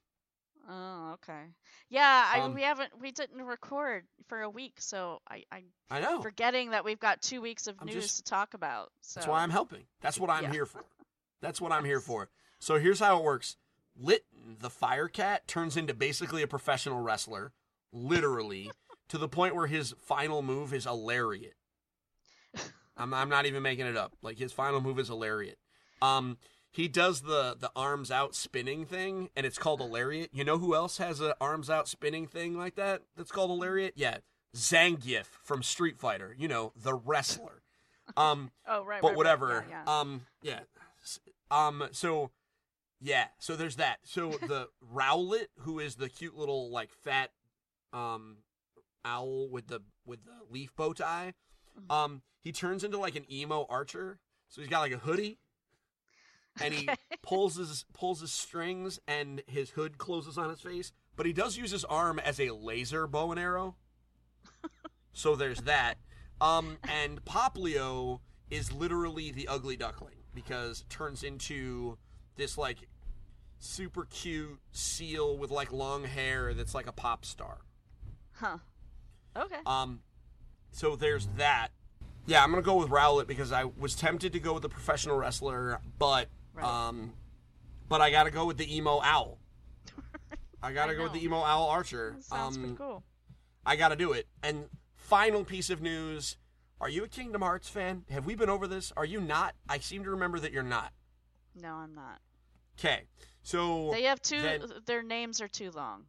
[SPEAKER 3] Oh, okay. Yeah, I,
[SPEAKER 4] Um,
[SPEAKER 3] we haven't. We didn't record for a week, so I, I'm
[SPEAKER 4] I know.
[SPEAKER 3] forgetting that we've got two weeks of
[SPEAKER 4] I'm
[SPEAKER 3] news
[SPEAKER 4] just-
[SPEAKER 3] to talk about. So
[SPEAKER 4] That's why I'm helping. That's what I'm
[SPEAKER 3] Yeah.
[SPEAKER 4] here for. That's what I'm here for. So here's how it works. Litten, the fire cat, turns into basically a professional wrestler, literally, to the point where his final move is a lariat. [LAUGHS] I'm, I'm not even making it up. Like his final move is a lariat. Um, he does the the arms out spinning thing, and it's called a lariat. You know who else has a arms out spinning thing like that? That's called a lariat. Yeah, Zangief from Street Fighter. You know the wrestler. Um, [LAUGHS]
[SPEAKER 3] Oh, right.
[SPEAKER 4] but
[SPEAKER 3] right,
[SPEAKER 4] whatever.
[SPEAKER 3] Right. Yeah, yeah.
[SPEAKER 4] Um, yeah. Um, so yeah, so there's that. So the [LAUGHS] Rowlet, who is the cute little like fat um owl with the with the leaf bow tie,
[SPEAKER 3] Mm-hmm.
[SPEAKER 4] um, he turns into like an emo archer. So he's got like a hoodie. And he [LAUGHS] pulls his pulls his strings and his hood closes on his face, but he does use his arm as a laser bow and arrow. [LAUGHS] so there's that. Um, and Poplio is literally the ugly duckling because turns into this like super cute seal with like long hair that's like a pop star.
[SPEAKER 3] Huh. Okay.
[SPEAKER 4] Um, so there's that. Yeah, I'm gonna go with Rowlet because I was tempted to go with the professional wrestler, but
[SPEAKER 3] Right.
[SPEAKER 4] um, but I gotta go with the emo owl. [LAUGHS] I gotta
[SPEAKER 3] I
[SPEAKER 4] go with the emo owl archer.
[SPEAKER 3] That sounds
[SPEAKER 4] um,
[SPEAKER 3] pretty cool.
[SPEAKER 4] I got to do it. And final piece of news: Are you a Kingdom Hearts fan? Have we been over this? Are you not? I seem to remember that you're not.
[SPEAKER 3] No, I'm not.
[SPEAKER 4] Okay, so
[SPEAKER 3] They have two.
[SPEAKER 4] then-
[SPEAKER 3] their names are too long.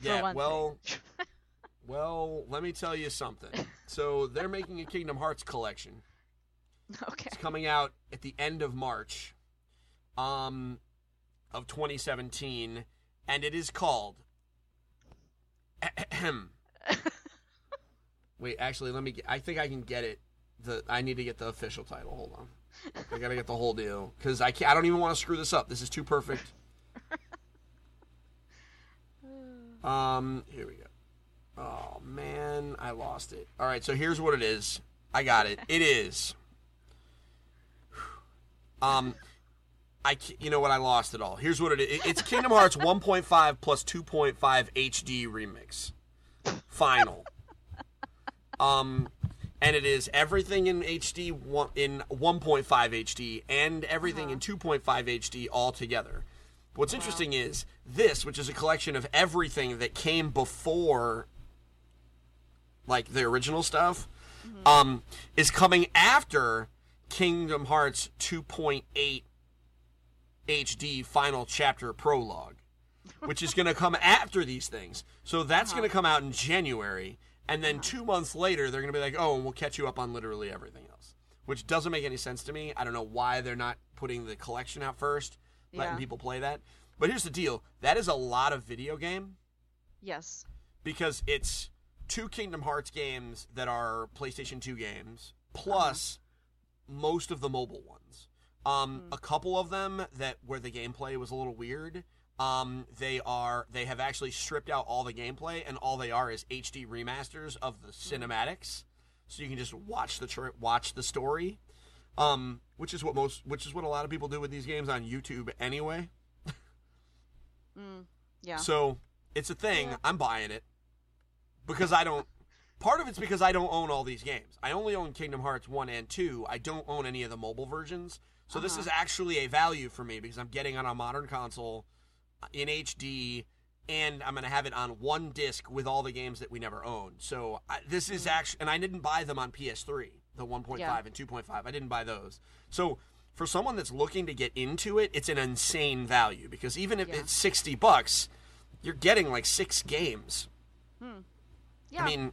[SPEAKER 4] Yeah, well. [LAUGHS] well, let me tell you something. So they're making a Kingdom Hearts collection.
[SPEAKER 3] okay.
[SPEAKER 4] It's coming out at the end of March, um, of 2017, and it is called. [CLEARS THROAT] Wait, actually, let me. Get, I think I can get it. The I need to get the official title. Hold on. I gotta get the whole deal because I can't. I don't even want to screw this up. This is too perfect. [LAUGHS] Um, here we go. Oh man, I lost it. All right, so here's what it is. I got it. It is. [SIGHS] Um, I you know what? I lost it all. Here's what it is. It's Kingdom Hearts [LAUGHS] 1.5 plus 2.5 HD remix, final. Um, and it is everything in HD one, in 1.5 HD and everything in 2.5 HD all together. What's interesting is this, which is a collection of everything that came before like the original stuff, um, is coming after Kingdom Hearts 2.8 HD Final Chapter Prologue, which is going to come after these things. So that's going to come out in January, and then two months later, they're going to be like, oh, and we'll catch you up on literally everything else, which doesn't make any sense to me. I don't know why they're not putting the collection out first, letting
[SPEAKER 3] Yeah.
[SPEAKER 4] people play that. But here's the deal that is a lot of video game
[SPEAKER 3] Yes.
[SPEAKER 4] because it's two Kingdom Hearts games that are PlayStation 2 games plus most of the mobile ones. Um,
[SPEAKER 3] Hmm.
[SPEAKER 4] a couple of them that where the gameplay was a little weird. Um, they are they have actually stripped out all the gameplay, and all they are is HD remasters of the cinematics, so you can just watch the watch the story. Um, which is what most which is what a lot of people do with these games on YouTube anyway. [LAUGHS] [LAUGHS]
[SPEAKER 3] Mm, yeah.
[SPEAKER 4] So it's a thing.
[SPEAKER 3] Yeah.
[SPEAKER 4] I'm buying it because I don't. Part of it's because I don't own all these games. I only own Kingdom Hearts one and two. I don't own any of the mobile versions. So this
[SPEAKER 3] Uh-huh.
[SPEAKER 4] is actually a value for me because I'm getting on a modern console uh, in HD, and I'm gonna have it on one disc with all the games that we never owned. So I, this is actually, and I didn't buy them on PS3, the 1.5
[SPEAKER 3] Mm. Yeah.
[SPEAKER 4] and 2.5. I didn't buy those. So for someone that's looking to get into it, it's an insane value because even if
[SPEAKER 3] Yeah.
[SPEAKER 4] it's 60 bucks, you're getting like six games.
[SPEAKER 3] Yeah.
[SPEAKER 4] I mean,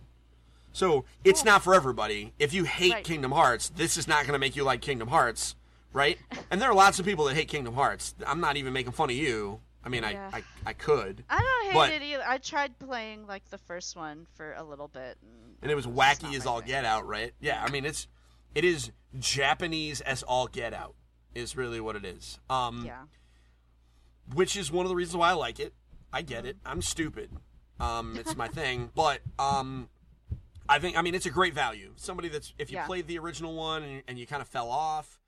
[SPEAKER 4] so it's
[SPEAKER 3] Cool.
[SPEAKER 4] not for everybody. If you hate
[SPEAKER 3] Right.
[SPEAKER 4] Kingdom Hearts, this is not going to make you like Kingdom Hearts, right? [LAUGHS] and there are lots of people that hate Kingdom Hearts. I'm not even making fun of you. I mean,
[SPEAKER 3] Yeah.
[SPEAKER 4] I, I, I could.
[SPEAKER 3] I don't hate
[SPEAKER 4] but-
[SPEAKER 3] it either. I tried playing like the first one for a little bit, and,
[SPEAKER 4] And it was wacky as all
[SPEAKER 3] thing.
[SPEAKER 4] get out, right? Yeah, I mean, it's it is Japanese as all get out is really what it is. Um,
[SPEAKER 3] Yeah.
[SPEAKER 4] which is one of the reasons why I like it. I get it. I'm stupid. Um, it's my [LAUGHS] thing, but um, I think I mean it's a great value. Somebody that's if you
[SPEAKER 3] Yeah.
[SPEAKER 4] played the original one and, and you kind of fell off,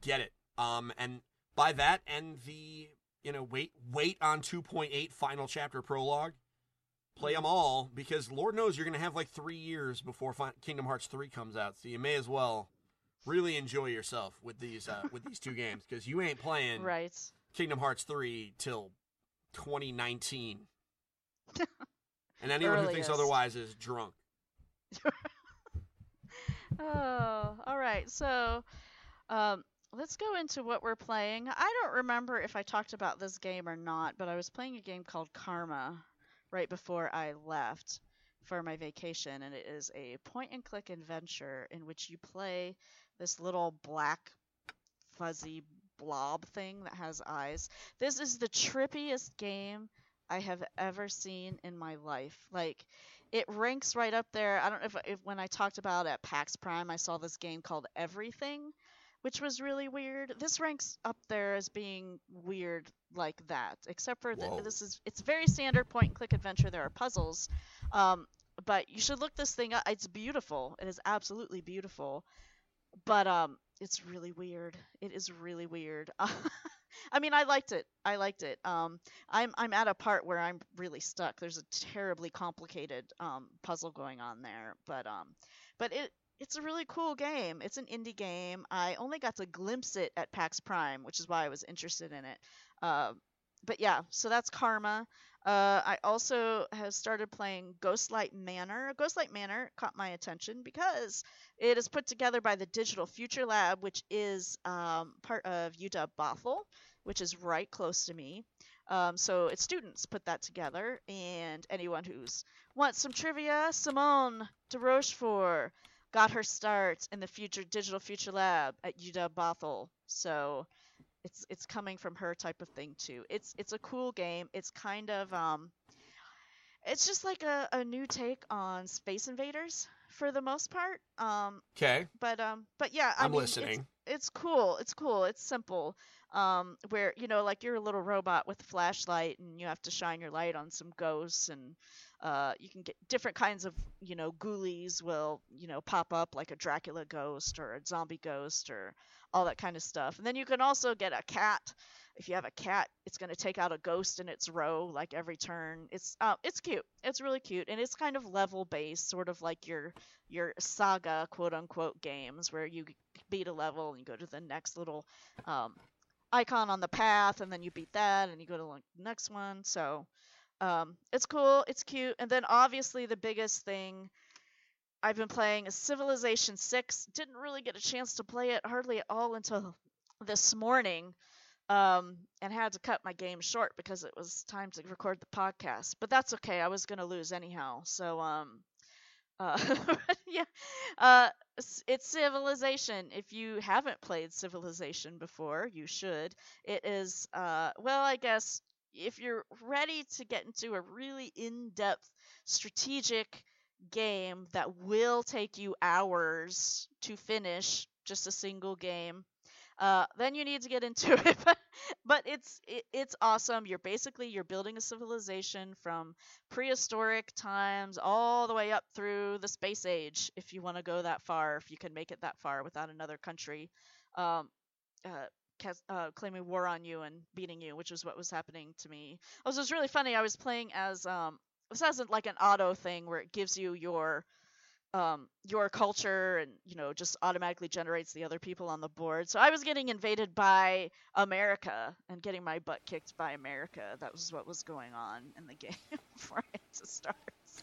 [SPEAKER 4] get it. Um, and by that and the you know wait wait on 2.8 final chapter prologue, play them all because Lord knows you're gonna have like three years before fin- Kingdom Hearts 3 comes out, so you may as well really enjoy yourself with these uh, with these two games because you ain't playing [LAUGHS]
[SPEAKER 3] Right.
[SPEAKER 4] Kingdom Hearts 3 till 2019. [LAUGHS] and anyone who thinks otherwise is drunk. [LAUGHS]
[SPEAKER 3] Oh, all right. So, um, let's go into what we're playing. I don't remember if I talked about this game or not, but I was playing a game called Karma right before I left for my vacation, and it is a point and click adventure in which you play this little black fuzzy blob thing that has eyes. This is the trippiest game I have ever seen in my life. Like it ranks right up there. I don't know if, if when I talked about at PAX Prime, I saw this game called Everything, which was really weird. This ranks up there as being weird like that, except for this is it's very standard point and click adventure. There are puzzles, um, but you should look this thing up. It's beautiful. It is absolutely beautiful, but um, it's really weird. It is really weird. [LAUGHS] I mean, I liked it. I liked it. Um, I'm I'm at a part where I'm really stuck. There's a terribly complicated um, puzzle going on there, but um, but it it's a really cool game. It's an indie game. I only got to glimpse it at PAX Prime, which is why I was interested in it. Uh, but yeah, so that's Karma. Uh, I also have started playing Ghostlight Manor. Ghostlight Manor caught my attention because it is put together by the Digital Future Lab, which is um, part of UW Bothell, which is right close to me. Um, so its students put that together, and anyone who's wants some trivia, Simone de Rochefort got her start in the future Digital Future Lab at UW Bothell. So it's it's coming from her type of thing too. It's it's a cool game. It's kind of um it's just like a, a new take on Space Invaders for the most part. Um
[SPEAKER 4] Okay.
[SPEAKER 3] but um but yeah, I it's-
[SPEAKER 4] listening.
[SPEAKER 3] It's cool. It's cool. It's simple. Um, where you know, like you're a little robot with a flashlight, and you have to shine your light on some ghosts, and uh, you can get different kinds of you know ghoulies will you know pop up like a Dracula ghost or a zombie ghost or all that kind of stuff. And then you can also get a cat. If you have a cat, it's going to take out a ghost in its row like every turn. It's uh, it's cute. It's really cute, and it's kind of level based, sort of like your your saga quote unquote games where you beat a level and you go to the next little um, icon on the path and then you beat that and you go to the next one. So um, it's cool it's cute. And then obviously the biggest thing i've been playing is civilization 6 didn't really get a chance to play it hardly at all until this morning um, and had to cut my game short because it was time to record the podcast. But that's okay i was going to lose anyhow. So um, uh, [LAUGHS] yeah, uh, it's Civilization. If you haven't played Civilization before, you should. It is, uh, well, I guess if you're ready to get into a really in-depth strategic game that will take you hours to finish, just a single game, Uh, then you need to get into [LAUGHS] it, but, it's it, it's awesome. You're basically you're building a civilization from prehistoric times all the way up through the space age. If you want to go that far, if you can make it that far without another country, um, uh, uh, claiming war on you and beating you, which is what was happening to me. It was, it was really funny. I was playing as um, this isn't like an auto thing where it gives you your um, your culture and you know just automatically generates the other people on the board. So I was getting invaded by America and getting my butt kicked by America. That was what was going on in the [LAUGHS] game before I had to start.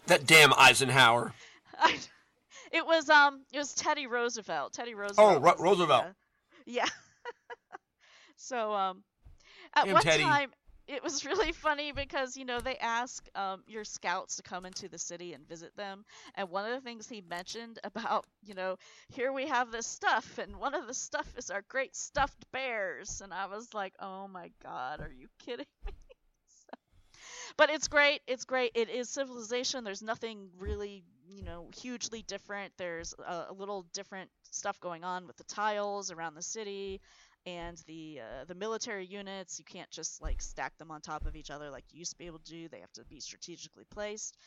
[SPEAKER 4] That damn Eisenhower. [LAUGHS]
[SPEAKER 3] I, it was um it was Teddy Roosevelt. Teddy Roosevelt.
[SPEAKER 4] Oh, Ro- Roosevelt.
[SPEAKER 3] uh, yeah. [LAUGHS] so um at
[SPEAKER 4] Damn,
[SPEAKER 3] one
[SPEAKER 4] Teddy.
[SPEAKER 3] time it was [LAUGHS] really funny because you know they ask um, your scouts to come into the city and visit them and one of the things he mentioned [LAUGHS] about you know here we have this stuff and one of the stuff is our great stuffed bears and i was like oh my god are you kidding [LAUGHS] me? So- but it's great it's great it is civilization there's nothing really you know hugely different there's a, a little different stuff going on with the tiles around the city and the uh, the military units. You can't just like stack them on top of each other like you used to be able to do. They have to be strategically placed.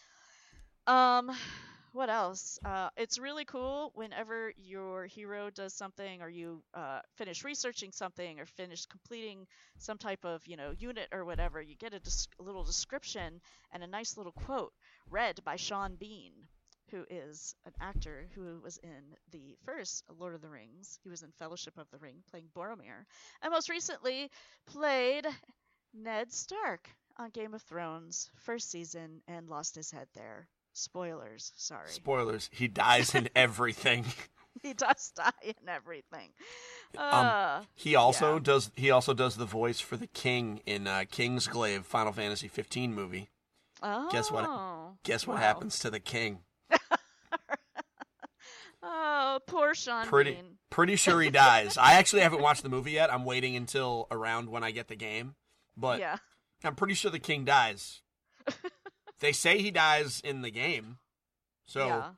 [SPEAKER 3] Um [SIGHS] what else? Uh, it's really cool whenever your hero does something or you uh, finish researching something or finish completing some type of you know unit or whatever you get a, dis- a little description and a nice little quote read by sean bean who is an actor who was in the first Lord of the Rings. He was in Fellowship of the Ring playing Boromir, and most recently played Ned Stark on Game of Thrones first season and lost his head there. Spoilers, sorry.
[SPEAKER 4] Spoilers. He dies in [LAUGHS] everything.
[SPEAKER 3] he does die in everything. Uh,
[SPEAKER 4] He also
[SPEAKER 3] Yeah.
[SPEAKER 4] does. He also does the voice for the king in uh, Kingsglaive Final Fantasy 15 movie.
[SPEAKER 3] oh,
[SPEAKER 4] guess what- Guess what
[SPEAKER 3] wow.
[SPEAKER 4] happens to the king?
[SPEAKER 3] Poor Sean
[SPEAKER 4] Pretty,
[SPEAKER 3] Bean.
[SPEAKER 4] pretty sure he dies. I actually haven't watched the movie yet. I'm waiting until around when I get the game, but
[SPEAKER 3] yeah.
[SPEAKER 4] I'm pretty sure the king dies. [LAUGHS] they say he dies in the game, so
[SPEAKER 3] yeah.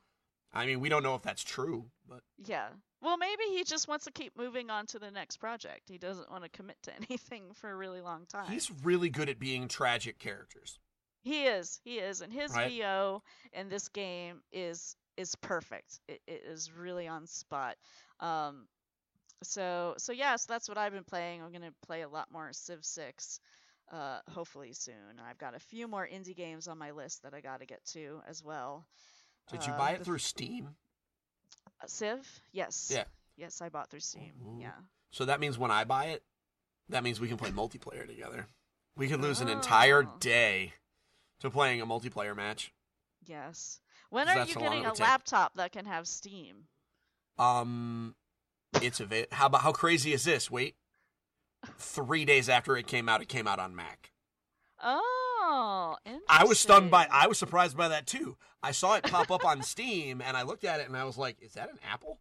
[SPEAKER 4] I mean we don't know if that's true, but
[SPEAKER 3] Yeah. Well, maybe he just wants to keep moving on to the next project. He doesn't want to commit to [LAUGHS] anything for a really long time.
[SPEAKER 4] he's really good at being tragic characters.
[SPEAKER 3] He is. He is, and his
[SPEAKER 4] Right.
[SPEAKER 3] VO in this game is is perfect. It, it is really on spot. Um, so so yeah, so that's what I've been playing. I'm gonna play a lot more Civ Six, uh, hopefully soon. I've got a few more indie games on my list that I got to get to as well.
[SPEAKER 4] Did you
[SPEAKER 3] Uh,
[SPEAKER 4] buy it
[SPEAKER 3] the
[SPEAKER 4] through Steam?
[SPEAKER 3] Uh, Civ? Yes.
[SPEAKER 4] Yeah.
[SPEAKER 3] Yes, I bought through Steam.
[SPEAKER 4] Ooh.
[SPEAKER 3] Yeah.
[SPEAKER 4] So that means when I buy it, that means we can play multiplayer together. We could lose an entire
[SPEAKER 3] Oh.
[SPEAKER 4] day to playing a multiplayer match.
[SPEAKER 3] Yes. When are you getting a laptop that can have Steam?
[SPEAKER 4] Um, it's a bit. How about how crazy is this? Wait, three days after it came out, it came out on Mac.
[SPEAKER 3] Oh, interesting.
[SPEAKER 4] I was stunned by. I was surprised by that too. I saw it pop up on Steam, and I looked at it, and I was like, "Is that an Apple?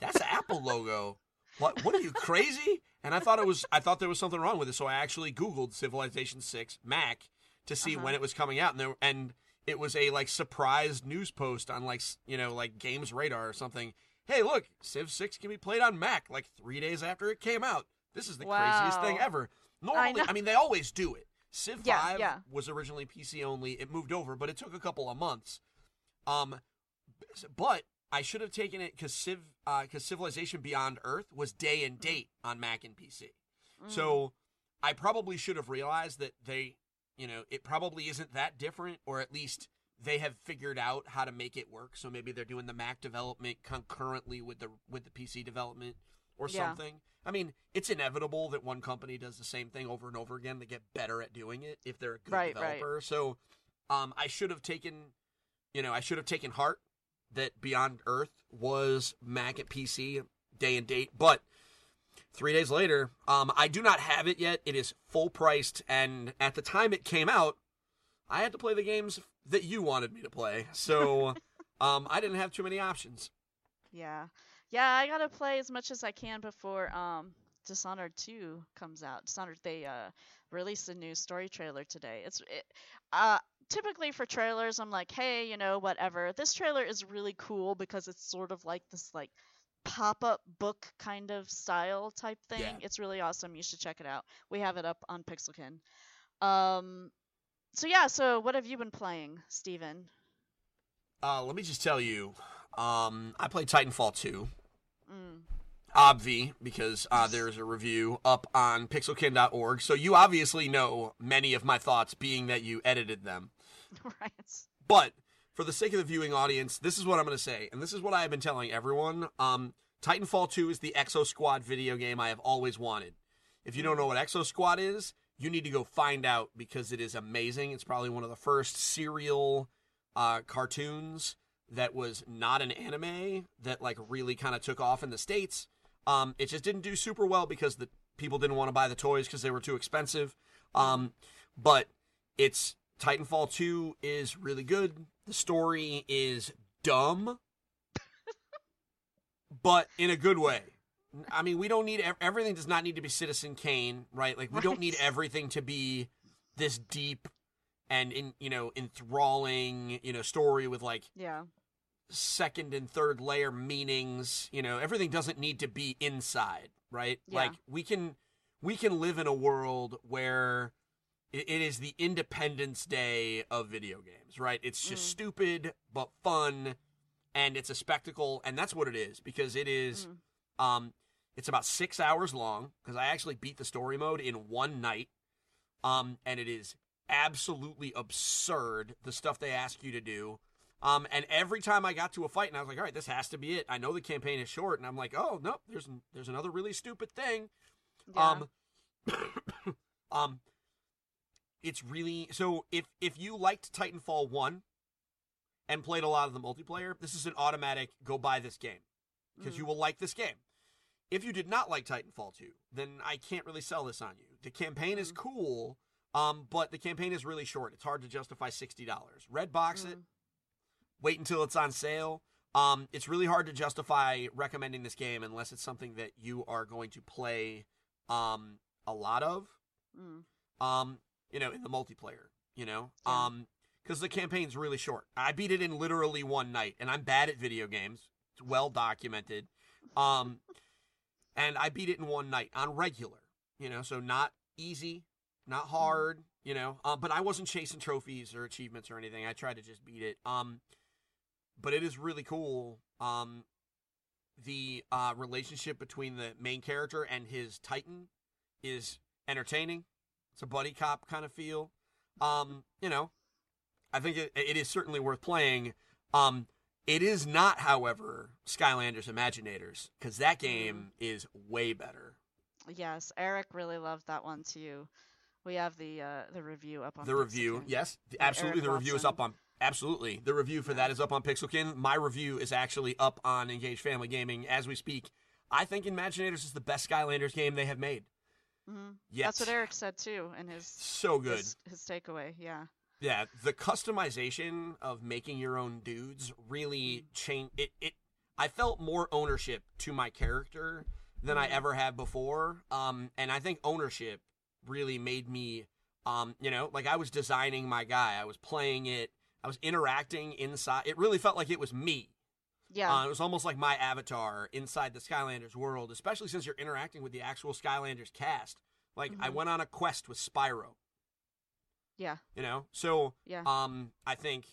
[SPEAKER 4] That's the Apple logo. What? What are you crazy?" And I thought it was. I thought there was something wrong with it, so I actually Googled Civilization Six Mac to see
[SPEAKER 3] Uh-huh.
[SPEAKER 4] when it was coming out, and there and it was a like surprise news post on like you know like Games Radar or something. Hey, look, Civ Six can be played on Mac like three days after it came out. This is the craziest thing ever. Normally,
[SPEAKER 3] know.
[SPEAKER 4] I, mean, they always do it. Civ
[SPEAKER 3] Yeah,
[SPEAKER 4] 5
[SPEAKER 3] yeah.
[SPEAKER 4] was originally PC only. It moved over, but it took a couple of months. Um, but I should have taken it because Civ, because Civilization Beyond Earth was day and date on Mac and PC.
[SPEAKER 3] Mm.
[SPEAKER 4] So I probably should have realized that they, you know, it probably isn't that different, or at least they have figured out how to make it work. So maybe they're doing the Mac development concurrently with the with the PC development or
[SPEAKER 3] Yeah.
[SPEAKER 4] something. I mean, it's inevitable that one company does the same thing over and over again. They get better at doing it if they're a good
[SPEAKER 3] Right, right.
[SPEAKER 4] developer. So, um, I should have taken, you know, I should have taken heart that Beyond Earth was Mac and PC day and date, but three days later, um, I do not have it yet. It is full priced, and at the time it came out, I had to play the games that you wanted me to play. So, [LAUGHS] um, I didn't have too many options.
[SPEAKER 3] Yeah. Yeah, I gotta play as much as I can before um Dishonored 2 comes out. Dishonored they uh released a new story trailer today. It's it, uh typically for trailers I'm like, "Hey, you know, whatever." This trailer is really cool because it's sort of like this like pop-up book kind of style type thing.
[SPEAKER 4] Yeah.
[SPEAKER 3] It's really awesome. You should check it out. We have it up on Pixelkin. Um, so yeah. So what have you been playing, Stephen?
[SPEAKER 4] Uh, let me just tell you, um, I played Titanfall 2.
[SPEAKER 3] Mm.
[SPEAKER 4] obvi because uh, there's a review up on pixelkin.org so you obviously know many of my thoughts being that you edited them [LAUGHS]
[SPEAKER 3] right.
[SPEAKER 4] but for the sake of the viewing audience this is what i'm going to say and this is what i have been telling everyone. Um, titanfall 2 is the exo squad video game i have always wanted. If you don't know what exo squad is you need to go find out because it is amazing. It's probably one of the first serial uh, cartoons that was not an anime that like really kind of took off in the states. Um, it just didn't do super well because the people didn't want to buy the toys because they were too expensive. Um, but it's Titanfall 2 is really good. The story is dumb, but in a good way. I mean, we don't need everything. Does not need to be Citizen Kane, right? Like we don't need everything to be this deep and in you know enthralling you know story with like
[SPEAKER 3] Yeah.
[SPEAKER 4] second and third layer meanings you know everything doesn't need to be inside right
[SPEAKER 3] Yeah.
[SPEAKER 4] like we can we can live in a world where it, it is the independence day of video games right it's just
[SPEAKER 3] Mm.
[SPEAKER 4] stupid but fun and it's a spectacle and that's what it is because it is
[SPEAKER 3] Mm.
[SPEAKER 4] um it's about six hours long because i actually beat the story mode in one night um and it is absolutely absurd the stuff they ask you to do um, and every time I got to a fight, and I was like, "All right, this has to be it." I know the campaign is short, and I'm like, "Oh no, there's there's another really stupid thing."
[SPEAKER 3] Yeah.
[SPEAKER 4] Um, [COUGHS] um, it's really so. If if you liked Titanfall one and played a lot of the multiplayer, this is an automatic go buy this game because
[SPEAKER 3] Mm.
[SPEAKER 4] you will like this game. If you did not like Titanfall two, then I can't really sell this on you. The campaign is
[SPEAKER 3] Mm.
[SPEAKER 4] cool, um, but the campaign is really short. It's hard to justify sixty dollars. Red box it
[SPEAKER 3] Mm.
[SPEAKER 4] wait until it's on sale. Um, it's really hard to justify recommending this game unless it's something that you are going to play um, a lot of.
[SPEAKER 3] Mm.
[SPEAKER 4] Um, you know, in the multiplayer. You know,
[SPEAKER 3] Yeah.
[SPEAKER 4] um, because the campaign's really short. I beat it in literally one night, and I'm bad at video games. It's well documented. Um, [LAUGHS] and I beat it in one night on regular. You know, so not easy, not hard. You know, um, but I wasn't chasing trophies or achievements or anything. I tried to just beat it. Um, but it is really cool. Um, the uh, relationship between the main character and his Titan is entertaining. It's a buddy cop kind of feel. Um, you know, I think it, it is certainly worth playing. Um, it is not, however, Skylanders Imaginators because that game is way better.
[SPEAKER 3] Yes, Eric really loved that one too. We have the uh, the review up on
[SPEAKER 4] The review, yes, the- absolutely.
[SPEAKER 3] Eric
[SPEAKER 4] The review is up on absolutely. The review for that is up on Pixelkin. My review is actually up on Engage Family Gaming as we speak. I think Imaginators is the best Skylanders game they have made.
[SPEAKER 3] Mhm.
[SPEAKER 4] Yet,
[SPEAKER 3] That's what Eric said too in his
[SPEAKER 4] so good.
[SPEAKER 3] his, his takeaway. Yeah.
[SPEAKER 4] Yeah, the customization of making your own dudes really changed it. It I felt more ownership to my character than I
[SPEAKER 3] Mhm.
[SPEAKER 4] ever had before. Um, and I think ownership really made me, um, you know, like I was designing my guy, I was playing it, I was interacting inside. It really felt like it was me.
[SPEAKER 3] Yeah.
[SPEAKER 4] Uh, it was almost like my avatar inside the Skylanders world, especially since you're interacting with the actual Skylanders cast. Like I
[SPEAKER 3] Mhm.
[SPEAKER 4] went on a quest with Spyro,
[SPEAKER 3] yeah.
[SPEAKER 4] you know, so.
[SPEAKER 3] Yeah.
[SPEAKER 4] Um, I think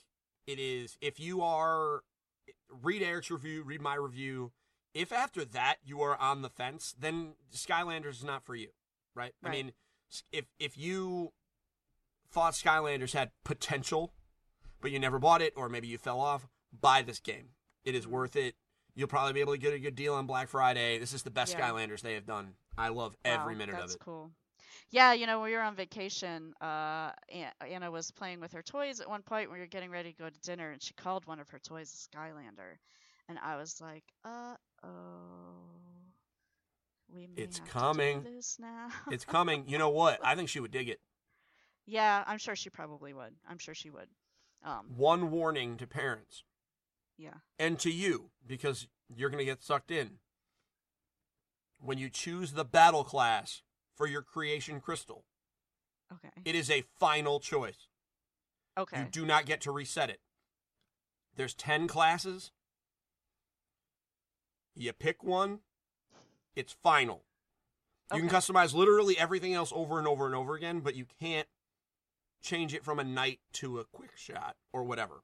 [SPEAKER 4] it is if you are read Eric's review, read my review. If after that you are on the fence, then Skylanders is not for you, right? I mean, if if you thought Skylanders had potential, but you never bought it, or maybe you fell off, buy this game. It is worth it. You'll probably be able to get a good deal on Black Friday. This is the best
[SPEAKER 3] Yeah.
[SPEAKER 4] Skylanders they have done. I love every
[SPEAKER 3] Wow,
[SPEAKER 4] minute of it.
[SPEAKER 3] that's cool. Yeah, you know, when we were on vacation, uh, Anna was playing with her toys at one point. We were getting ready to go to dinner, and she called one of her toys a Skylander, and I was like, "Uh oh, we may
[SPEAKER 4] It's
[SPEAKER 3] have
[SPEAKER 4] coming.
[SPEAKER 3] To do this now." [LAUGHS]
[SPEAKER 4] It's coming. You know what? I think she would dig it.
[SPEAKER 3] yeah, I'm sure she probably would. I'm sure she would. Um,
[SPEAKER 4] One warning to parents.
[SPEAKER 3] Yeah.
[SPEAKER 4] and to you because you're going to get sucked in. When you choose the battle class for your creation crystal,
[SPEAKER 3] Okay.
[SPEAKER 4] it is a final choice.
[SPEAKER 3] Okay.
[SPEAKER 4] You do not get to reset it. There's 10 classes. You pick one, it's final. You can customize literally everything else over and over and over again, but you can't change it from a knight to a quick shot or whatever.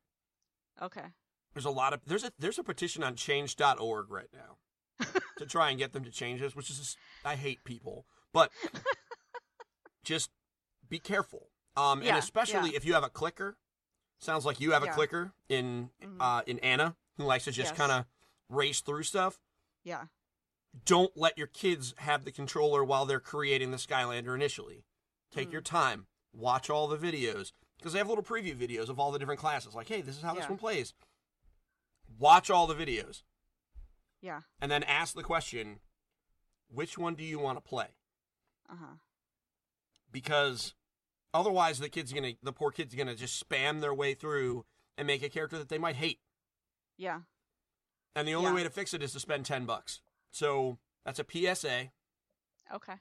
[SPEAKER 3] Okay.
[SPEAKER 4] There's a lot of there's a there's a petition on change.org right now [LAUGHS] to try and get them to change this, which is just, I hate people, but [LAUGHS] just be careful. Um,
[SPEAKER 3] Yeah,
[SPEAKER 4] and especially
[SPEAKER 3] yeah.
[SPEAKER 4] if you have a clicker, sounds like you have a
[SPEAKER 3] Yeah.
[SPEAKER 4] clicker in
[SPEAKER 3] Mhm.
[SPEAKER 4] uh, in Anna who likes to just
[SPEAKER 3] Yes.
[SPEAKER 4] kind of race through stuff.
[SPEAKER 3] Yeah.
[SPEAKER 4] Don't let your kids have the controller while they're creating the Skylander initially. Take
[SPEAKER 3] Mm.
[SPEAKER 4] your time, watch all the videos because they have little preview videos of all the different classes. Like, hey, this is how this one plays. Watch all the videos
[SPEAKER 3] Yeah.
[SPEAKER 4] and then ask the question, which one do you want to play?
[SPEAKER 3] Uh huh.
[SPEAKER 4] Because otherwise, the kid's gonna, the poor kid's gonna just spam their way through and make a character that they might hate.
[SPEAKER 3] Yeah.
[SPEAKER 4] And the only
[SPEAKER 3] Yeah.
[SPEAKER 4] way to fix it is to spend ten bucks. So that's a PSA.
[SPEAKER 3] Okay.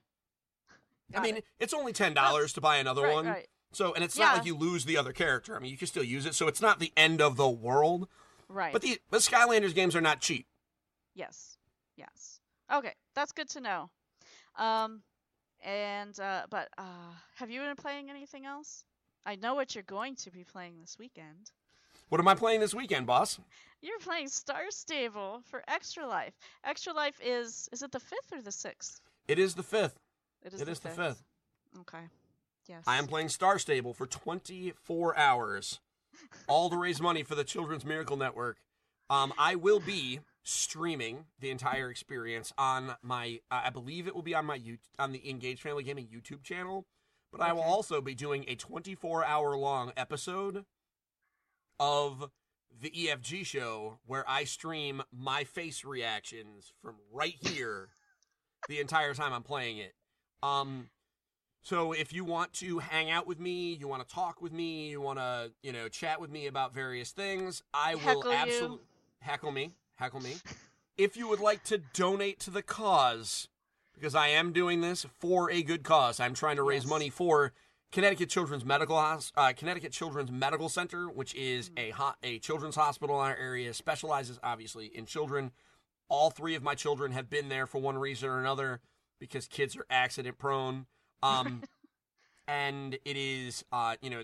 [SPEAKER 4] I mean,
[SPEAKER 3] it.
[SPEAKER 4] it's only ten dollars to buy another
[SPEAKER 3] right,
[SPEAKER 4] one.
[SPEAKER 3] Right.
[SPEAKER 4] So, and it's
[SPEAKER 3] Yeah.
[SPEAKER 4] not like you lose the other character. I mean, you can still use it. So it's not the end of the world.
[SPEAKER 3] Right.
[SPEAKER 4] But the the Skylanders games are not cheap.
[SPEAKER 3] Yes. Yes. Okay, that's good to know. Um, and uh, but uh, have you been playing anything else? I know what you're going to be playing this weekend.
[SPEAKER 4] What am I playing this weekend, boss?
[SPEAKER 3] You're playing Star Stable for Extra Life. Extra Life is is it the fifth or the sixth?
[SPEAKER 4] It is the fifth.
[SPEAKER 3] It is.
[SPEAKER 4] It
[SPEAKER 3] the
[SPEAKER 4] is the
[SPEAKER 3] fifth.
[SPEAKER 4] fifth.
[SPEAKER 3] Okay. Yes.
[SPEAKER 4] I am playing Star Stable for 24 hours, all to raise money for the Children's Miracle Network. Um, I will be streaming the entire experience on my, uh, I believe it will be on my you on the Engage Family Gaming YouTube channel, but I will also be doing a 24 hour long episode of the EFG show where I stream my face reactions from right here the entire time I'm playing it. Um, so if you want to hang out with me, you want to talk with me, you want to, you know, chat with me about various things, I will
[SPEAKER 3] Heckle you.
[SPEAKER 4] absolutely heckle me, heckle me. if you would like to donate to the cause, because I am doing this for a good cause, I'm trying to raise
[SPEAKER 3] Yes.
[SPEAKER 4] money for Connecticut Children's Medical Hos- uh, Connecticut Children's Medical Center, which is
[SPEAKER 3] Mm-hmm.
[SPEAKER 4] a ho- a children's hospital in our area, specializes obviously in children. All three of my children have been there for one reason or another because kids are accident prone. Um, [LAUGHS] and it is, uh, you know,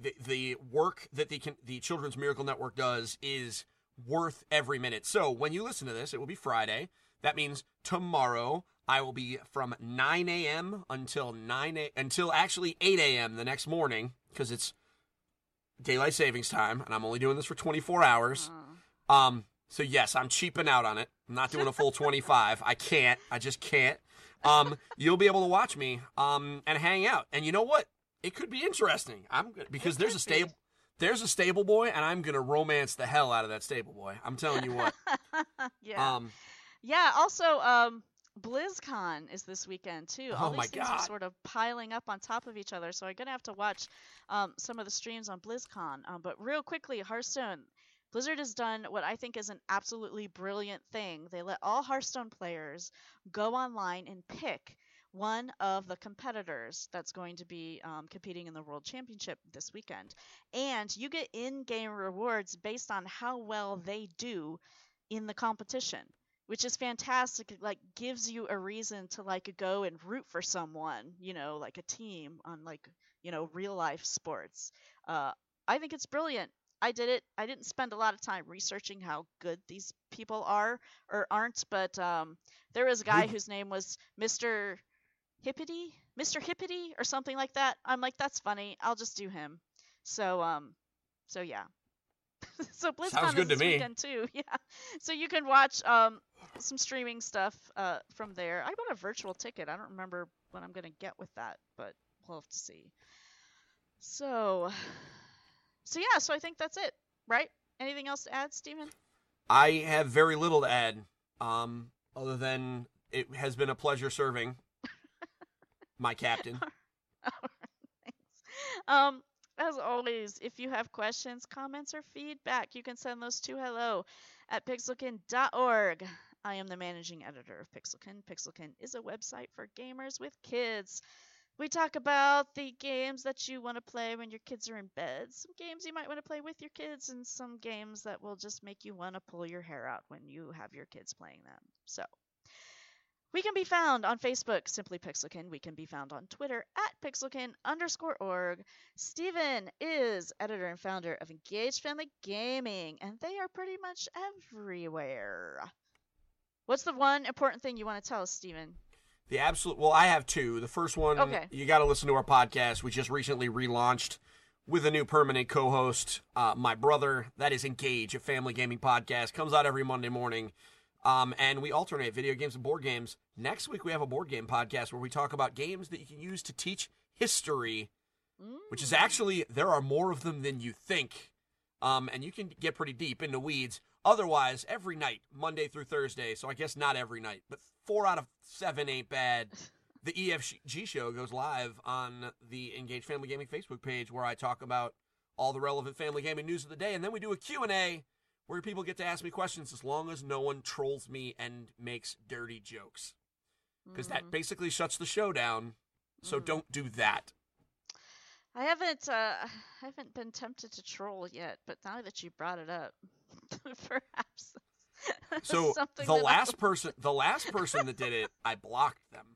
[SPEAKER 4] the the work that the the Children's Miracle Network does is worth every minute. So when you listen to this, it will be Friday. That means tomorrow I will be from 9 a.m. until 9 a- until actually 8 a.m. the next morning because it's daylight savings time, and I'm only doing this for 24 hours.
[SPEAKER 3] Uh,
[SPEAKER 4] Um, so yes, I'm cheaping out on it. I'm not doing a full [LAUGHS] 25. I can't. I just can't. Um, you'll be able to watch me um and hang out. And you know what? It could be interesting. I'm good because there's a stable there's a stable boy and I'm going to romance the hell out of that stable boy. I'm telling you what. [LAUGHS]
[SPEAKER 3] yeah.
[SPEAKER 4] Um
[SPEAKER 3] Yeah. Also, um, BlizzCon is this weekend too. All
[SPEAKER 4] Oh
[SPEAKER 3] these
[SPEAKER 4] my
[SPEAKER 3] things
[SPEAKER 4] God.
[SPEAKER 3] are sort of piling up on top of each other, so I'm gonna have to watch um, some of the streams on BlizzCon. Um, but real quickly, Hearthstone. Blizzard has done what I think is an absolutely brilliant thing. They let all Hearthstone players go online and pick one of the competitors that's going to be um, competing in the World Championship this weekend. And you get in game rewards based on how well they do in the competition which is fantastic it like gives you a reason to like go and root for someone you know like a team on like you know real life sports uh i think it's brilliant i did it i didn't spend a lot of time researching how good these people are or aren't but um there was a guy whose name was mr hippity mr hippity or something like that i'm like that's funny i'll just do him so um so yeah [LAUGHS] so BlizzCon Sounds
[SPEAKER 4] good
[SPEAKER 3] is
[SPEAKER 4] to me.
[SPEAKER 3] weekend too. [LAUGHS] Yeah, so you can watch um some streaming stuff uh from there. I bought a virtual ticket. I don't remember what I'm gonna get with that, but we'll have to see. So, so yeah. So I think that's it, right? Anything else to add, Stephen?
[SPEAKER 4] I have very little to add um other than it has been a pleasure serving [LAUGHS] my captain.
[SPEAKER 3] Thanks. Um, as always, if you have questions, comments, or feedback, you can send those to hello at pixelkin.org. I am the managing editor of Pixelkin. Pixelkin is a website for gamers with kids. We talk about the games that you want to play when your kids are in bed, some games you might want to play with your kids, and some games that will just make you want to pull your hair out when you have your kids playing them. So, we can be found on Facebook, simply Pixelkin. We can be found on Twitter at Pixelkin underscore org. Stephen is editor and founder of Engaged Family Gaming, and they are pretty much everywhere. What's the one important thing you want to tell us, Stephen?
[SPEAKER 4] The absolute. Well, I have two. The first one,
[SPEAKER 3] Okay.
[SPEAKER 4] you got to listen to our podcast. We just recently relaunched with a new permanent co-host, uh, my brother. That is Engage, a family gaming podcast. Comes out every Monday morning, um, and we alternate video games and board games. Next week we have a board game podcast where we talk about games that you can use to teach history, which is actually there are more of them than you think, um, and you can get pretty deep into weeds. Otherwise, every night, Monday through Thursday. So I guess not every night, but four out of seven ain't bad. The EFG show goes live on the Engage Family Gaming Facebook page where I talk about all the relevant family gaming news of the day, and then we do a Q&A where people get to ask me questions as long as no one trolls me and makes dirty jokes. Because that basically shuts the show down. So
[SPEAKER 3] Mhm.
[SPEAKER 4] don't do that.
[SPEAKER 3] I haven't uh I haven't been tempted to troll yet, but now that you brought it up, [LAUGHS] perhaps [LAUGHS]
[SPEAKER 4] So the last person, the last person that did it, I blocked them.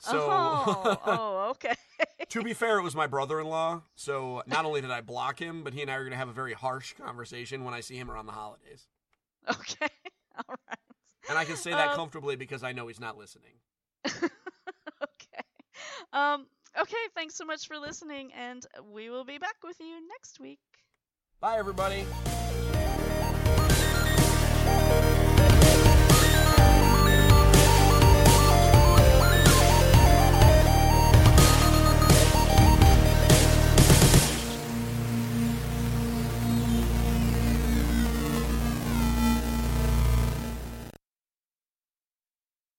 [SPEAKER 4] So
[SPEAKER 3] oh, [LAUGHS] oh, okay.
[SPEAKER 4] to be fair, it was my brother-in-law. So not only did I block him, but he and I are going to have a very harsh conversation when I see him around the holidays.
[SPEAKER 3] okay. [LAUGHS] All right.
[SPEAKER 4] And I can say that
[SPEAKER 3] Um,
[SPEAKER 4] comfortably because I know he's not listening.
[SPEAKER 3] okay. Um okay, thanks so much for listening and we will be back with you next week.
[SPEAKER 4] Bye, everybody.